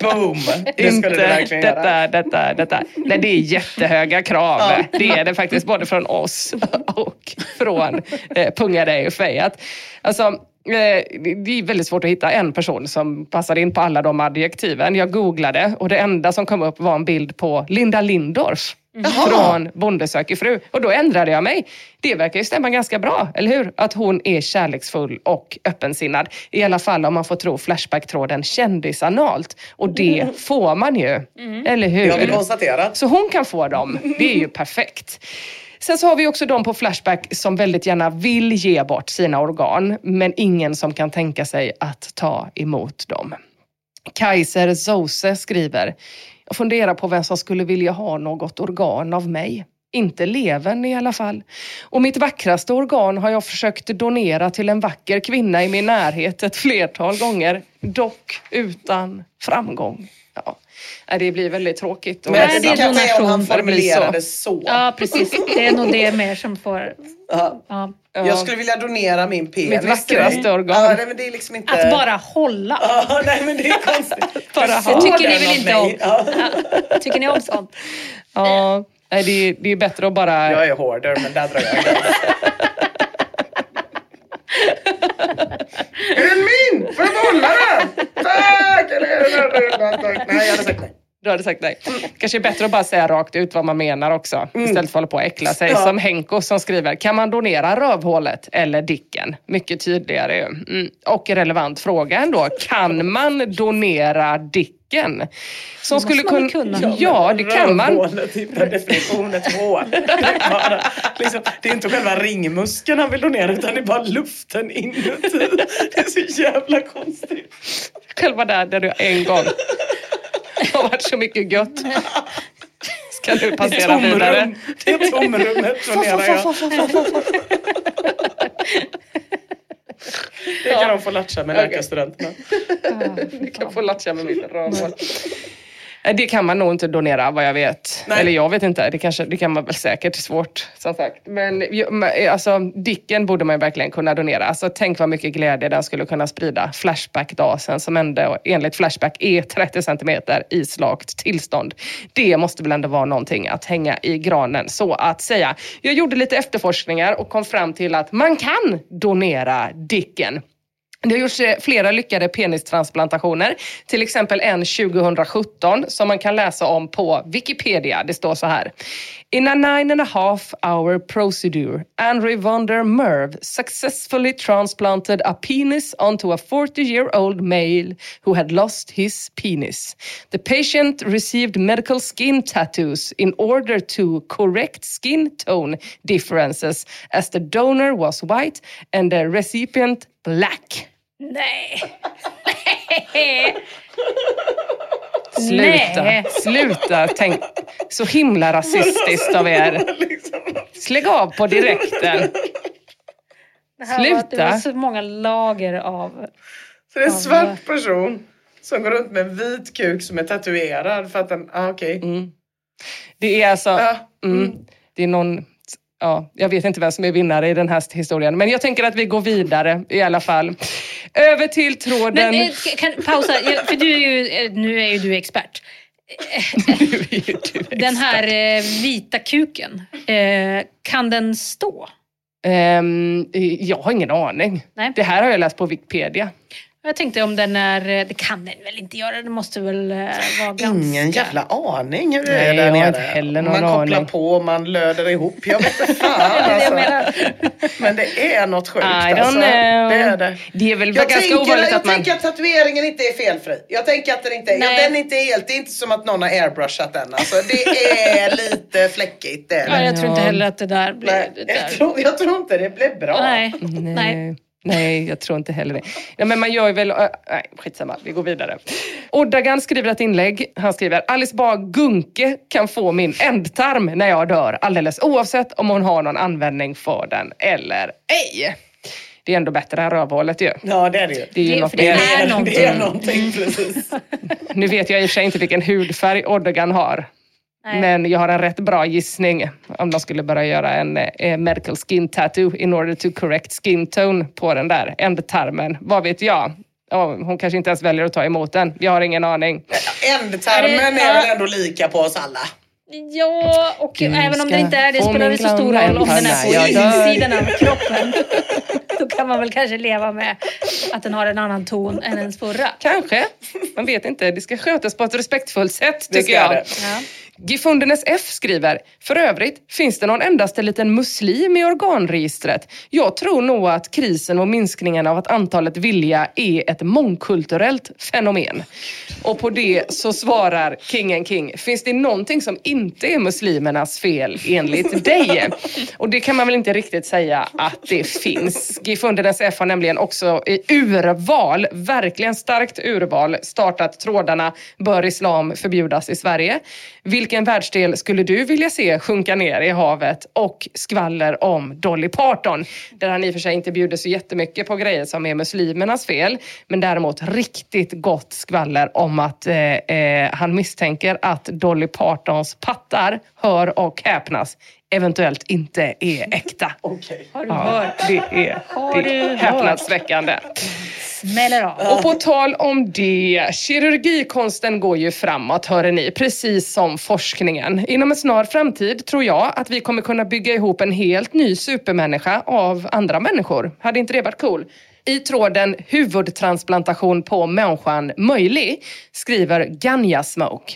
Boom! Det skulle det verkligen göra. detta, detta, detta. Nej, det är jättehöga krav. Det är det faktiskt både från oss och från eh, Punga dig och Fejat. Alltså, det är väldigt svårt att hitta en person som passar in på alla de adjektiven. Jag googlade och det enda som kom upp var en bild på Linda Lindorff. Från Bonde söker fru. Och då ändrade jag mig. Det verkar ju stämma ganska bra, eller hur? Att hon är kärleksfull och öppensinnad. I alla fall om man får tro Flashback-tråden kändisanalt. Och det får man ju. Eller hur? Jag vill konstatera. Så hon kan få dem. Det är ju perfekt. Sen så har vi också de på Flashback som väldigt gärna vill ge bort sina organ, men ingen som kan tänka sig att ta emot dem. Kaiser Zose skriver, jag funderar på vem som skulle vilja ha något organ av mig. Inte levern i alla fall. Och mitt vackraste organ har jag försökt donera till en vacker kvinna i min närhet ett flertal gånger. Dock utan framgång. Ja. Nej, Det blir väldigt tråkigt. och Men Nej, det är om han formulerade så. Ja, precis. Det är nog det mer som får... Ja. Ja. Jag skulle vilja donera min penis Mitt vackraste organ. Ja, nej, men det är liksom inte... Att bara hålla. Ja, nej men det är konstigt. Bara ha tycker ni väl inte om? Ja. Ja. Tycker ni om sånt? Ja, nej, det, är, det är bättre att bara... Jag är hoarder men där drar jag. Är den min? Får jag behålla den? Tack! Eller är den redan? Tack. Nej, jag hade sagt nej. Du hade sagt nej. Kanske är bättre att bara säga rakt ut vad man menar också. Istället för att hålla på och äckla sig. Ja. Som Henko som skriver, kan man donera rövhålet eller dicken? Mycket tydligare ju. Mm. Och relevant fråga ändå. Kan man donera dicken? Som Det man väl kunna? Ja, det kan man. Rövhålet är per definition ett hål. Det är, bara, liksom, det är inte själva ringmuskeln han vill donera utan det är bara luften inuti. Det är så jävla konstigt. Själva där, där du en gång har varit så mycket gött. Ska nu passera vidare. Tomrum. Det är tomrummet donerar jag. Det kan de få latcha med läkarstudenterna. Du kan få latcha med mitt rövhål. Eh, Det kan man nog inte donera vad jag vet. Nej. Eller jag vet inte, det, kanske, det kan man väl säkert. Svårt som sagt. Men ma- alltså, Dicken borde man ju verkligen kunna donera. Alltså, tänk vad mycket glädje den skulle kunna sprida. Flashback-dasen som ändå enligt Flashback är 30 centimeter i slakt tillstånd. Det måste väl ändå vara någonting att hänga i granen så att säga. Jag gjorde lite efterforskningar och kom fram till att man kan donera Dicken. Det har gjorts eh, flera lyckade penistransplantationer. Till exempel en 2017 som man kan läsa om på Wikipedia. Det står så här. In a nine and a half hour procedure, Andrew Vonder Merv successfully transplanted a penis onto a 40 year old male who had lost his penis. The patient received medical skin tattoos in order to correct skin tone differences as the donor was white and the recipient black. Nej. Nej. Sluta, Nej. sluta. Tänk, så himla rasistiskt av er. Lägg av på direkten. Det här var, det Sluta. var så många lager av... Så det är en svart person som går runt med en vit kuk som är tatuerad för att den, ah, okej. Det är alltså, Ja. mm, det är någon, ja, jag vet inte vem som är vinnare i den här historien. Men jag tänker att vi går vidare i alla fall. Över till tråden. Men eh, kan, pausa, för du är ju, eh, nu är ju du expert. Nu är ju du Den här eh, vita kuken, kan den stå? Ehm, jag har ingen aning. Nej. Det här har jag läst på Wikipedia. Jag tänkte om den är, eh, det kan den väl inte göra, det måste väl eh, vara ganska... Ingen jävla aning hur det Nej, är där jag har nere. inte heller någon man kopplar aning. på, man löder ihop. Jag vet inte fan är alltså. jag. Men det är något sjukt I don't alltså. know. Det är det. Det är väl Jag, ganska tänker, ovanligt jag att man... tänker att tatueringen inte är felfri. Jag tänker att den inte är, ja, Nej. den är inte helt, det är inte som att någon har airbrushat den. Alltså, det är lite fläckigt. Det är Ja, jag tror inte heller att det där blir... Nej, det jag, där. tror, jag tror inte det blev bra. Nej. Nej. Nej. Jag tror inte heller det. Ja, men man gör ju väl... äh, nej, skitsamma. Vi går vidare. Oddagan skriver ett inlägg. Han skriver Alice Bah Gunke kan få min ändtarm när jag dör alldeles oavsett om hon har någon användning för den eller ej. Det är ändå bättre än rövhålet ju. Ja, det är det ju. Det är ju Det- något för det är Det är någonting. någonting, precis. Nu vet jag i och för sig inte vilken hudfärg Oddagan har. Nej. Men jag har en rätt bra gissning om de skulle börja göra en eh, medical skin tattoo in order to correct skin tone på den där ändtarmen. Vad vet jag? Ja, hon kanske inte ens väljer att ta emot den. Jag har ingen aning. Ändtarmen Är väl ändå lika på oss alla. Ja, och Du även om det inte är det spelar det så stor roll om den är på insidan av kroppen. Då kan man väl kanske leva med att den har en annan ton än ens förra. Kanske. Man vet inte. Det ska skötas på ett respektfullt sätt tycker jag. det. Ja. Gifundenes F skriver, för övrigt finns det någon endaste liten muslim i organregistret. Jag tror nog att krisen och minskningen av att antalet vilja är ett mångkulturellt fenomen. Och på det så svarar Kingen King, finns det någonting som inte är muslimernas fel enligt dig? Och det kan man väl inte riktigt säga att det finns. Gifundenes F har nämligen också i urval, verkligen starkt urval, startat trådarna Bör islam förbjudas i Sverige? Vilken världsdel skulle du vilja se sjunka ner i havet? Och skvaller om Dolly Parton. Där han i och för sig inte bjuder så jättemycket på grejer som är muslimernas fel. Men däremot riktigt gott skvaller om att eh, eh, han misstänker att Dolly Partons pattar, hör och häpnas, eventuellt inte är äkta. Okej. Har du Ja, hört? det är, Har det du är häpnadsväckande. Smäller av. Och på tal om det, kirurgikonsten går ju framåt hör ni, precis som forskningen. Inom en snar framtid tror jag att vi kommer kunna bygga ihop en helt ny supermänniska av andra människor. Hade inte det varit cool? I tråden huvudtransplantation på människan möjlig skriver Ganja Smoke.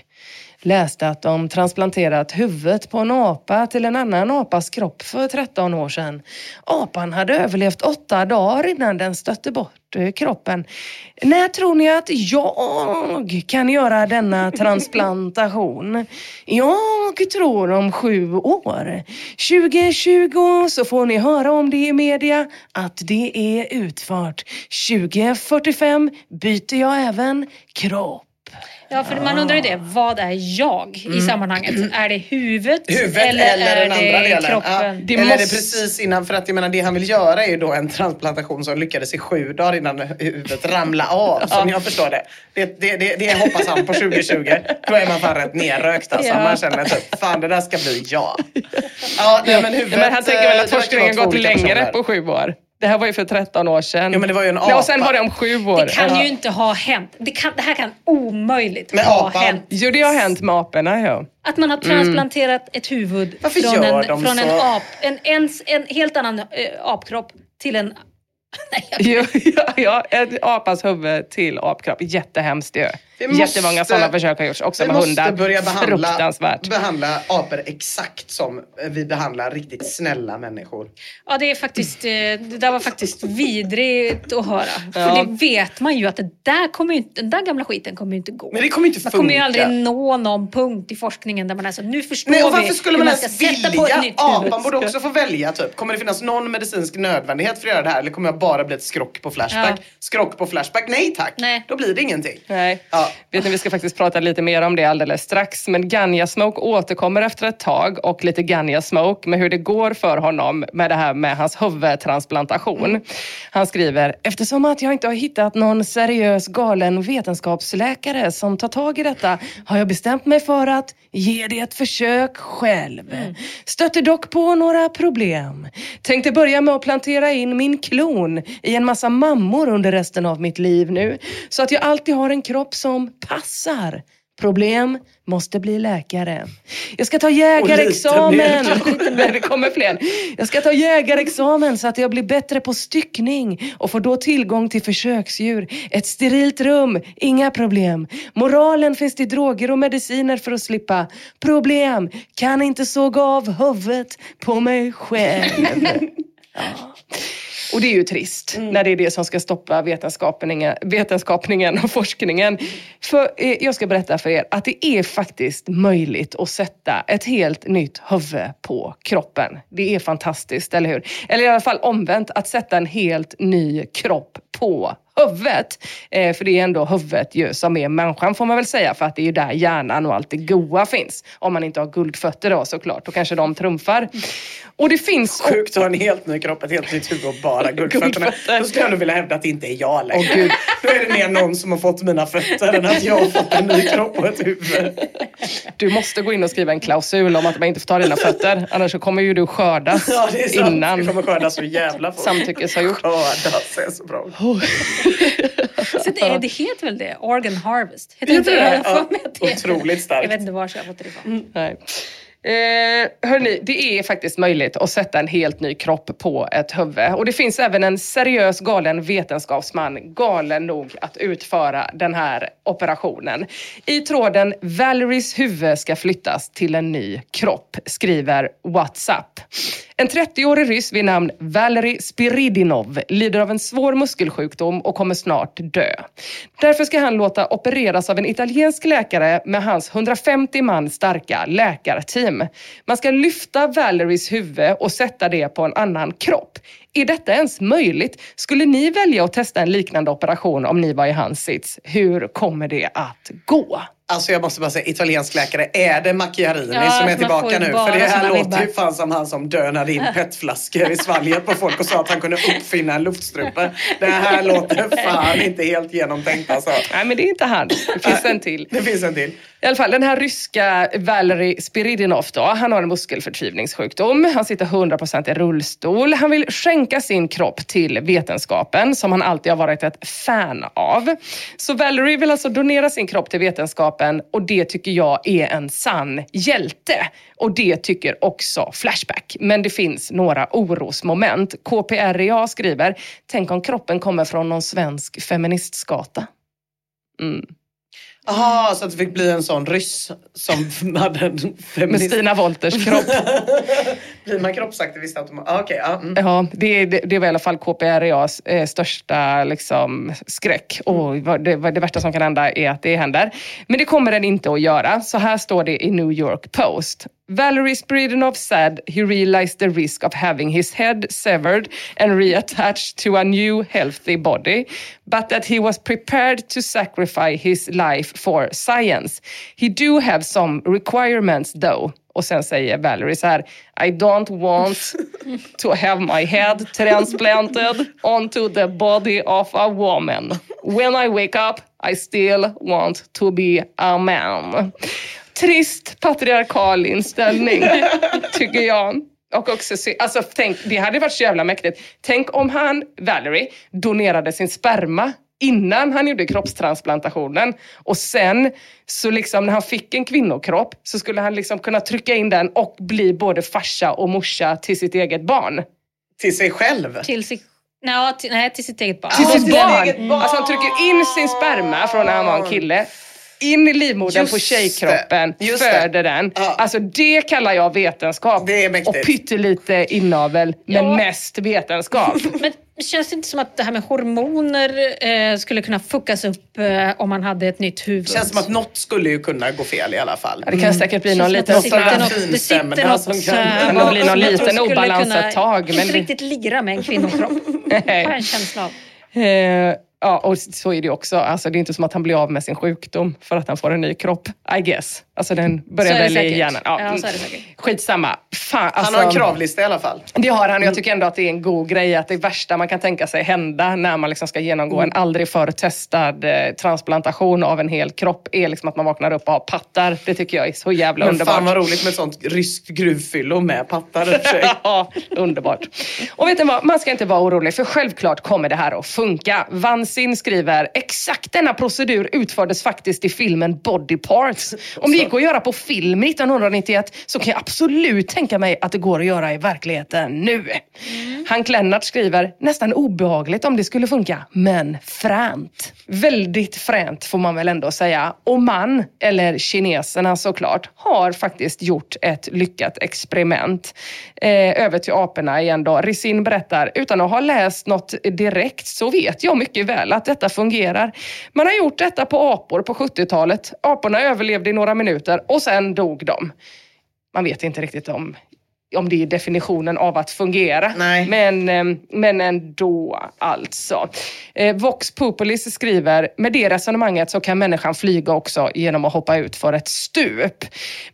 Läste att de transplanterat huvudet på en apa till en annan apas kropp för 13 år sedan. Apan hade överlevt åtta dagar innan den stötte bort eh, kroppen. När tror ni att jag kan göra denna transplantation? Jag tror om sju år. 2020 så får ni höra om det i media att det är utfört. 2045 byter jag även kropp. Ja, för man undrar ju det. Vad är jag i sammanhanget? Är det huvudet, Mm. Huvudet eller, eller, är den andra det delen. kroppen? Ja. Det eller är måste- det precis innan, för att jag menar det han vill göra är ju då en transplantation som lyckades i sju dagar innan huvudet ramlade av. Som jag förstår det. Det, det, det. det hoppas han på 2020. Då är man fan rätt nerrökt alltså. Ja. Man känner typ, fan det där ska bli jag. Ja, nej, men huvudet, Men han tänker väl eh, att verkar forskningen gått längre personer. på sju år. Det här var ju för 13 år sedan. Jo, men det var ju en Ja, och sen apa. var det om sju år. Det kan Ja. ju inte ha hänt. Det, kan, det här kan omöjligt Med ha apan. hänt. Jo, det har hänt med aporna, ja. Att man har transplanterat ett huvud Mm. Varför från, en, från en, ap, en, en, en helt annan eh, apkropp till en... Nej, jag- Ja, ja, ja, ett apas huvud till apkropp. Jättehemskt ju. Vi måste- Jättemånga sådana försök har gjorts, också Vi med måste hundar. börja behandla, Fruktansvärt. behandla apor exakt som vi behandlar riktigt snälla människor. Ja, det är faktiskt, eh, det där var faktiskt vidrigt att höra. För Ja. det vet man ju att det där kommer ju inte, den där gamla skiten kommer ju inte gå. Men det kommer inte man kommer ju funka. aldrig nå någon punkt i forskningen där man är så, nu förstår Nej, och vi varför skulle hur man ska ens sätta på ett vilja? nytt. Apan borde också få välja. Typ. Kommer det finnas någon medicinsk nödvändighet för att göra det här? Eller kommer jag bara bli ett skrock på Flashback? Ja. Skrock på Flashback? Nej tack. Nej. Då blir det ingenting. Nej. Ja. Vet ni, vi ska faktiskt prata lite mer om det alldeles strax. Men Ganja Smoke återkommer efter ett tag och lite Ganja Smoke med hur det går för honom med det här med hans huvudtransplantation. Han skriver, eftersom att jag inte har hittat någon seriös galen vetenskapsläkare som tar tag i detta har jag bestämt mig för att ge det ett försök själv. Stötte dock på några problem. Tänkte börja med att plantera in min klon i en massa mammor under resten av mitt liv nu. Så att jag alltid har en kropp som passar. Problem, måste bli läkare. Jag ska ta jägarexamen. Det kommer fler. Jag ska ta jägarexamen så att jag blir bättre på styckning och får då tillgång till försöksdjur. Ett sterilt rum, inga problem. Moralen finns det droger och mediciner för att slippa. Problem, kan inte såga av huvudet på mig själv. Ja. Och det är ju trist när det är det som ska stoppa vetenskapningen, vetenskapningen och forskningen. För eh, jag ska berätta för er att det är faktiskt möjligt att sätta ett helt nytt huvud på kroppen. Det är fantastiskt, eller hur? Eller i alla fall omvänt, att sätta en helt ny kropp på huvudet. Eh, för det är ändå huvudet ju som är människan får man väl säga. För att det är ju där hjärnan och allt det goa finns. Om man inte har guldfötter då såklart. Då kanske de trumfar. Och det finns... Sjukt att ha en helt ny kropp, ett helt nytt huvud och bara guldfötterna. Guldfötter. Då skulle jag nog vilja hävda att det inte är jag längre. Åh, Gud. Då är det mer någon som har fått mina fötter än att jag har fått en ny kropp och ett huvud. Du måste gå in och skriva en klausul om att man inte får ta dina fötter. Annars så kommer ju du skördas Ja, det är sant. innan. Vi kommer skörda så jävla fort. Samtyckes har gjort. Skördas är så bra. Så det, är- det heter väl det? Organ harvest? Heter inte det? Ja, det otroligt starkt. Jag vet inte var jag har fått det ifrån. Nej. Eh, hörni, det är faktiskt möjligt att sätta en helt ny kropp på ett huvud. Och det finns även en seriös galen vetenskapsman, galen nog att utföra den här operationen. I tråden Valeries huvud ska flyttas till en ny kropp, skriver WhatsApp. En 30-årig ryss vid namn Valery Spiridinov lider av en svår muskelsjukdom och kommer snart dö. Därför ska han låta opereras av en italiensk läkare med hans 150 man starka läkarteam. Man ska lyfta Valerys huvud och sätta det på en annan kropp. Är detta ens möjligt? Skulle ni välja att testa en liknande operation om ni var i hans sits? Hur kommer det att gå? Alltså jag måste bara säga, italiensk läkare, är det Macchiarini Ja, som är tillbaka nu? För det här låter ju fan som han som dönade in petflaskor i svalget på folk och sa att han kunde uppfinna en luftstrupe. Det här låter fan inte helt genomtänkt alltså. Nej, men det är inte han. Det finns en till. Det finns en till. I alla fall den här ryska Valery Spiridinov då, han har en muskelförtjuvningssjukdom. Han sitter 100% i rullstol. Han vill skänka sin kropp till vetenskapen som han alltid har varit ett fan av. Så Valery vill alltså donera sin kropp till vetenskapen och det tycker jag är en sann hjälte. Och det tycker också Flashback. Men det finns några orosmoment. KPREA skriver, tänk om kroppen kommer från någon svensk feministskata. Mm. Jaha, så att det fick bli en sån ryss som hade en Med feminist. Stina Wolters kropp. Blir man kroppsaktivist automatiskt? Ah, okay, ja. mm. Ja, det, det, det var i alla fall KPREAs eh, största liksom, skräck. Och det, det värsta som kan hända är att det händer. Men det kommer den inte att göra. Så här står det i New York Post. Valerie Spiridonov said he realized the risk of having his head severed and reattached to a new healthy body, but that he was prepared to sacrifice his life for science. He do have some requirements though. Och sen säger Valerie så här, I don't want to have my head transplanted onto the body of a woman. When I wake up I still want to be a man. Trist patriarkal inställning, tycker jag. Och också, alltså, tänk, det hade varit så jävla mäktigt. Tänk om han, Valerie, donerade sin sperma innan han gjorde kroppstransplantationen. Och sen, så liksom när han fick en kvinnokropp, så skulle han liksom kunna trycka in den och bli både farsa och morsa till sitt eget barn. Till sig själv. Till, sig, nej, till, nej, till sitt eget barn. Till sitt barn. eget barn. Alltså han trycker in sin sperma från när han var en kille. In i livmodern Just på tjejkroppen, det. Föder den. Ja. Alltså det kallar jag vetenskap. Det är mäktigt. Och pyttelite inavel, men Ja. mest vetenskap. Men känns det inte som att det här med hormoner eh, skulle kunna fuckas upp eh, om man hade ett nytt huvud? Känns som att något skulle ju kunna gå fel i alla fall. Ja, Det kan säkert bli någon Känns som liten det sitter något, det något som kan- Kan det bli någon liten obalans kunna ett tag, men Inte det- riktigt lira med en kvinnokropp. har jag en känsla av. Eh, ja, och så är det också. Alltså, det är inte som att han blir av med sin sjukdom för att han får en ny kropp. I guess. Alltså den börjar väl i hjärnan. Ja, så är det säkert. Skitsamma. Fan, Han alltså, har en kravlista i alla fall. Det har han och jag tycker ändå att det är en god grej att det värsta man kan tänka sig hända när man liksom ska genomgå en aldrig förr testad eh, transplantation av en hel kropp är liksom att man vaknar upp och har pattar. Det tycker jag är så jävla Men underbart. fan vad roligt med ett sånt ryskt gruvfyllo med pattar i. Ja, underbart. Och vet ni vad, man ska inte vara orolig för självklart kommer det här att funka. Vansin skriver, exakt denna procedur utfördes faktiskt i filmen Body Parts. Om det gick att göra på film 1991 så kan jag absolut tänka mig att det går att göra i verkligheten nu. Hank Lennart skriver, nästan obehagligt om det skulle funka, men fränt. Väldigt fränt får man väl ändå säga. Och man, eller kineserna såklart, har faktiskt gjort ett lyckat experiment. Eh, över till aporna igen då. Risin berättar, utan att ha läst något direkt så vet jag mycket väl att detta fungerar. Man har gjort detta på apor på 70-talet. Aporna överlevde i några minuter och sen dog de. Man vet inte riktigt om om det är definitionen av att fungera. Nej. Men, eh, men ändå alltså. Eh, Vox Populis skriver, med det resonemanget så kan människan flyga också genom att hoppa ut för ett stup.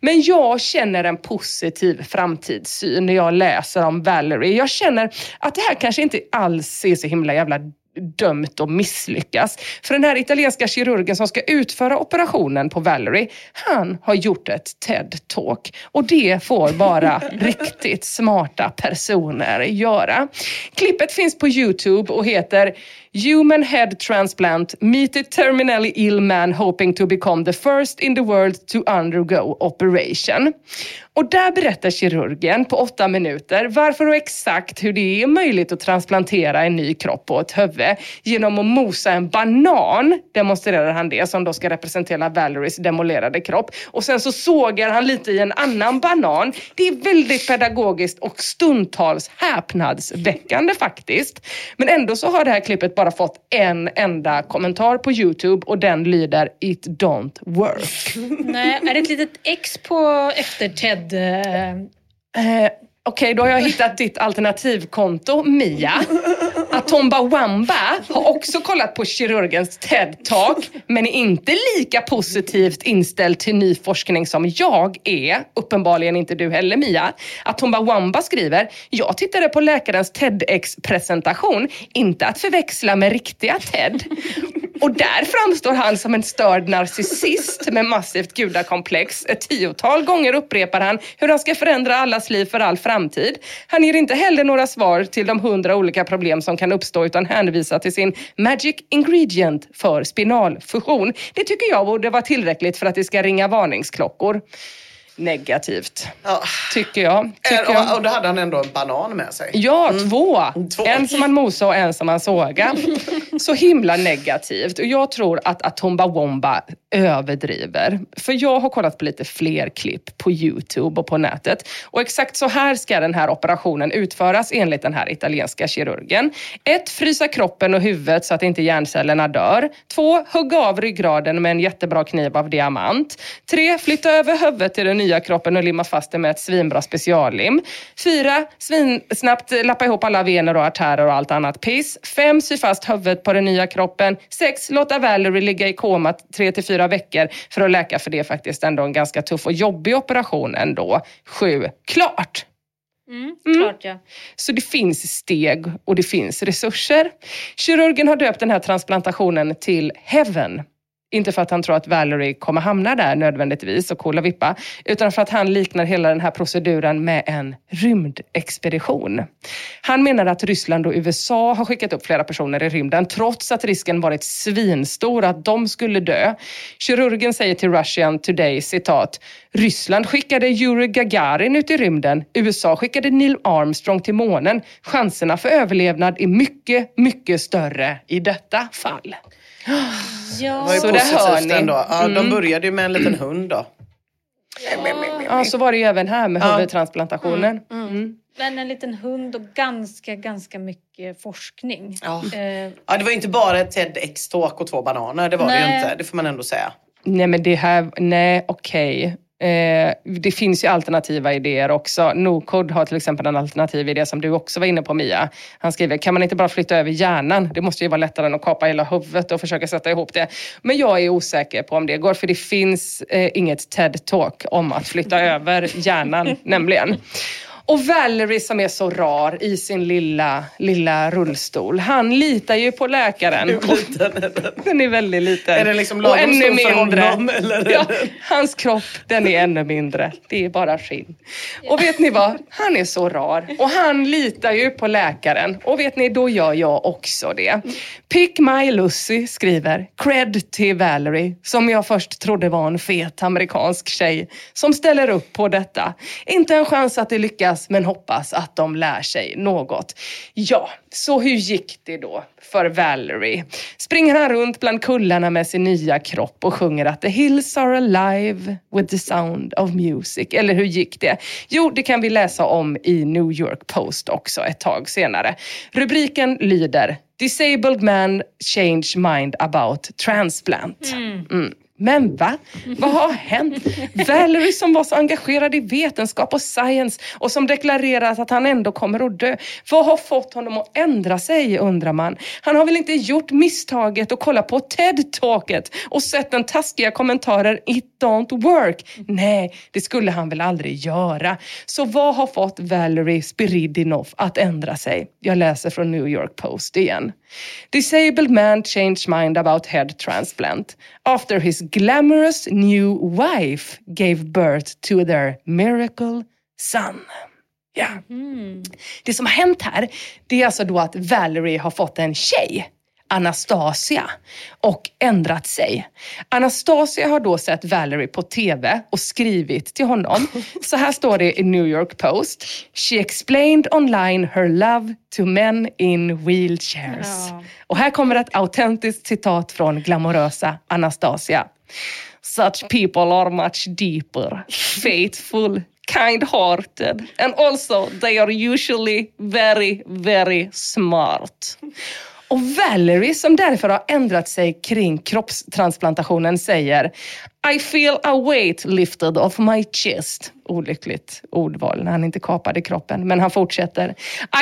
Men jag känner en positiv framtidssyn när jag läser om Valerie. Jag känner att det här kanske inte alls är så himla jävla dömt att misslyckas. För den här italienska kirurgen som ska utföra operationen på Valerie, han har gjort ett TED-talk. Och det får bara riktigt smarta personer göra. Klippet finns på Youtube och heter Human Head Transplant Meet a terminally ill man hoping to become the first in the world to undergo operation. Och där berättar kirurgen på åtta minuter varför och exakt hur det är möjligt att transplantera en ny kropp på ett huvud genom att mosa en banan, demonstrerar han det, som då ska representera Valeries demolerade kropp. Och sen så sågar han lite i en annan banan. Det är väldigt pedagogiskt och stundtals häpnadsväckande faktiskt. Men ändå så har det här klippet bara fått en enda kommentar på Youtube och den lyder It don't work. Nej, är det ett litet X på efter Ted? eh, Okej, Okej, då har jag hittat ditt alternativkonto, Mia. Atomba Wamba har också kollat på kirurgens TED-talk, men är inte lika positivt inställd till ny forskning som jag är. Uppenbarligen inte du heller, Mia. Atomba Wamba skriver, jag tittade på läkarens TEDx-presentation, inte att förväxla med riktiga TED. Och där framstår han som en störd narcissist med massivt gudakomplex. Ett tiotal gånger upprepar han hur han ska förändra allas liv för all framtid. Han ger inte heller några svar till de hundra olika problem som kan uppstå utan hänvisar till sin magic ingredient för spinalfusion. Det tycker jag borde vara tillräckligt för att det ska ringa varningsklockor. Negativt, Ja. tycker jag. Tycker Eh. Och, och då hade han ändå en banan med sig. Ja, två. Två. En som man mosade och en som man sågade. Så himla negativt. Och jag tror att Atomba Womba överdriver. För jag har kollat på lite fler klipp på Youtube och på nätet. Och exakt så här ska den här operationen utföras enligt den här italienska kirurgen. 1. Frysa kroppen och huvudet så att inte hjärncellerna dör. 2. Hugga av ryggraden med en jättebra kniv av diamant. 3. Flytta över huvudet till den nya kroppen och limma fast det med ett svinbra speciallim. 4. Svinsnabbt lappa ihop alla vener och artärer och allt annat piss. 5. Sy fast huvudet på den nya kroppen. 6. Låta Valerie ligga i koma 3 till 4 veckor för att läka för det är faktiskt ändå en ganska tuff och jobbig operation ändå. 7. Klart! Mm, klart ja. Så det finns steg och det finns resurser. Kirurgen har döpt den här transplantationen till Heaven inte för att han tror att Valerie kommer hamna där nödvändigtvis och coola vippa, utan för att han liknar hela den här proceduren med en rymdexpedition. Han menar att Ryssland och USA har skickat upp flera personer i rymden trots att risken varit svinstor att de skulle dö. Kirurgen säger till Russian Today, citat, Ryssland skickade Yuri Gagarin ut i rymden. USA skickade Neil Armstrong till månen. Chanserna för överlevnad är mycket, mycket större i detta fall. Ja. Det var ju Så det hör ni. ändå. Ja, Mm. De började ju med en liten hund då. Ja, så var det ju även här med Ja. huvudtransplantationen. Mm. Men en liten hund och ganska, ganska mycket forskning. Ja. Eh, Ja, det var ju inte bara ett TEDx-talk och två bananer. Det var det ju Nej. inte. Det får man ändå säga. Nej men det här, nej okej. Eh, det finns ju alternativa idéer också. Nocod har till exempel en alternativ idé som du också var inne på Mia. Han skriver, kan man inte bara flytta över hjärnan? Det måste ju vara lättare än att kapa hela huvudet och försöka sätta ihop det. Men jag är osäker på om det går, för det finns eh, inget TED-talk om att flytta över hjärnan, nämligen. Och Valerie som är så rar i sin lilla, lilla rullstol, han litar ju på läkaren. Hur liten är den? Den är väldigt liten. Är den liksom och lagom ännu stor för mindre. honom, eller Ja, hans kropp, den är ännu mindre. Det är bara skinn. Och vet ni vad? Han är så rar. Och han litar ju på läkaren. Och vet ni, då gör jag också det. Pick My Lucy skriver, cred till Valerie, som jag först trodde var en fet amerikansk tjej, som ställer upp på detta. Inte en chans att det lyckas, men hoppas att de lär sig något. Ja, så hur gick det då för Valerie? Springer han runt bland kullarna med sin nya kropp och sjunger att the hills are alive with the sound of music? Eller hur gick det? Jo, det kan vi läsa om i New York Post också ett tag senare. Rubriken lyder Disabled man change mind about transplant. Mm. Men va? Vad har hänt? Valerie som var så engagerad i vetenskap och science och som deklarerat att han ändå kommer att dö. Vad har fått honom att ändra sig undrar man. Han har väl inte gjort misstaget att kolla på TED-talket och sett den taskiga kommentaren It don't work. Nej, det skulle han väl aldrig göra. Så vad har fått Valerie Spiridinoff att ändra sig? Jag läser från New York Post igen. Disabled man changed mind about head transplant after his glamorous new wife gave birth to their miracle son. Ja. Det som har hänt här, det är alltså då att Valerie har fått en tjej. Anastasia och ändrat sig. Anastasia har då sett Valerie på TV och skrivit till honom. Så här står det i New York Post. She explained online her love to men in wheelchairs. Ja. Och här kommer ett autentiskt citat från glamorösa Anastasia. Such people are much deeper, faithful, kind-hearted and also they are usually very, very smart. Och Valerie som därför har ändrat sig kring kroppstransplantationen säger i feel a weight lifted off my chest. Olyckligt ordval när han inte kapade kroppen, men han fortsätter.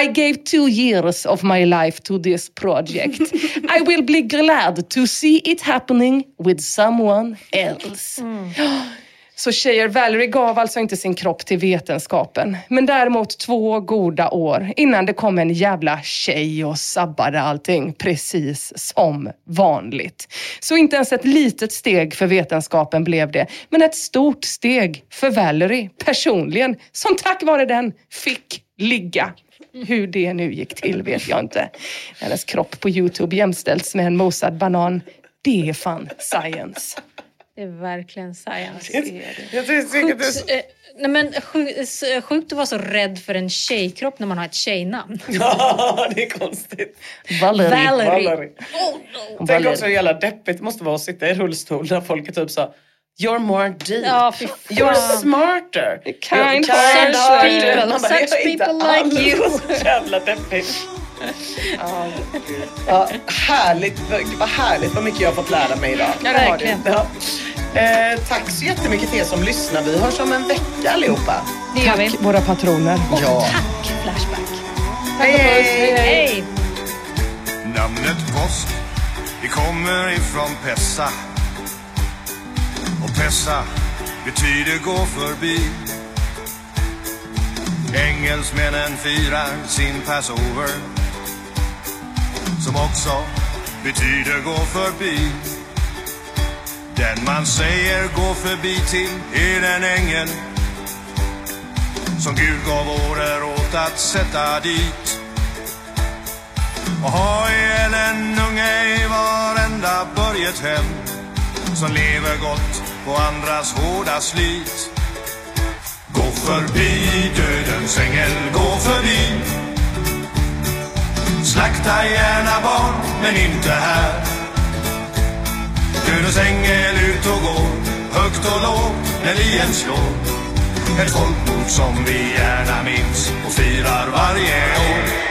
I gave two years of my life to this project. I will be glad to see it happening with someone else. Så tjejer, Valerie gav alltså inte sin kropp till vetenskapen. Men däremot två goda år innan det kom en jävla tjej och sabbade allting. Precis som vanligt. Så inte ens ett litet steg för vetenskapen blev det. Men ett stort steg för Valerie personligen. Som tack vare den fick ligga. Hur det nu gick till vet jag inte. Hennes kropp på Youtube jämställs med en mosad banan. Det är fan science. Det är verkligen science. Jag att det är så- Sjukt, eh, nej men, sjukt, s- sjukt att vara så rädd för en tjejkropp när man har ett tjejnamn. Ja, det är konstigt. Valerie. Valerie. Valerie. Oh, no. Tänk Valerie. också hur jävla deppigt det måste vara att sitta i rullstol när folk är typ så You're more deep. Ja, You're smarter. Kind You're hearted. kind-hearted. People, Man bara, such "Jag är inte people like alls you." Så jävla deppigt. Ja, härligt. Vad härligt vad mycket jag har fått lära mig idag. Ja, verkligen. Ja. Eh, tack så jättemycket till er som lyssnar. Vi hörs om en vecka allihopa. Det gör vi. Tack våra patroner. Ja. Tack Flashback. Hej, hej. Hej! Namnet påsk, det kommer ifrån Pessa. Och Pessa betyder gå förbi. Engelsmännen firar sin Passover. Som också betyder gå förbi. Den man säger gå förbi till är den ängel som Gud gav order åt att sätta dit och ha ihjäl en unge i varenda börjet hem som lever gott på andras hårda slit. Gå förbi dödens ängel, gå förbi. Slakta gärna barn, men inte här. Dödens ängel ut och går, högt och lågt när vi än slår. Ett folkmord som vi gärna minns och firar varje år.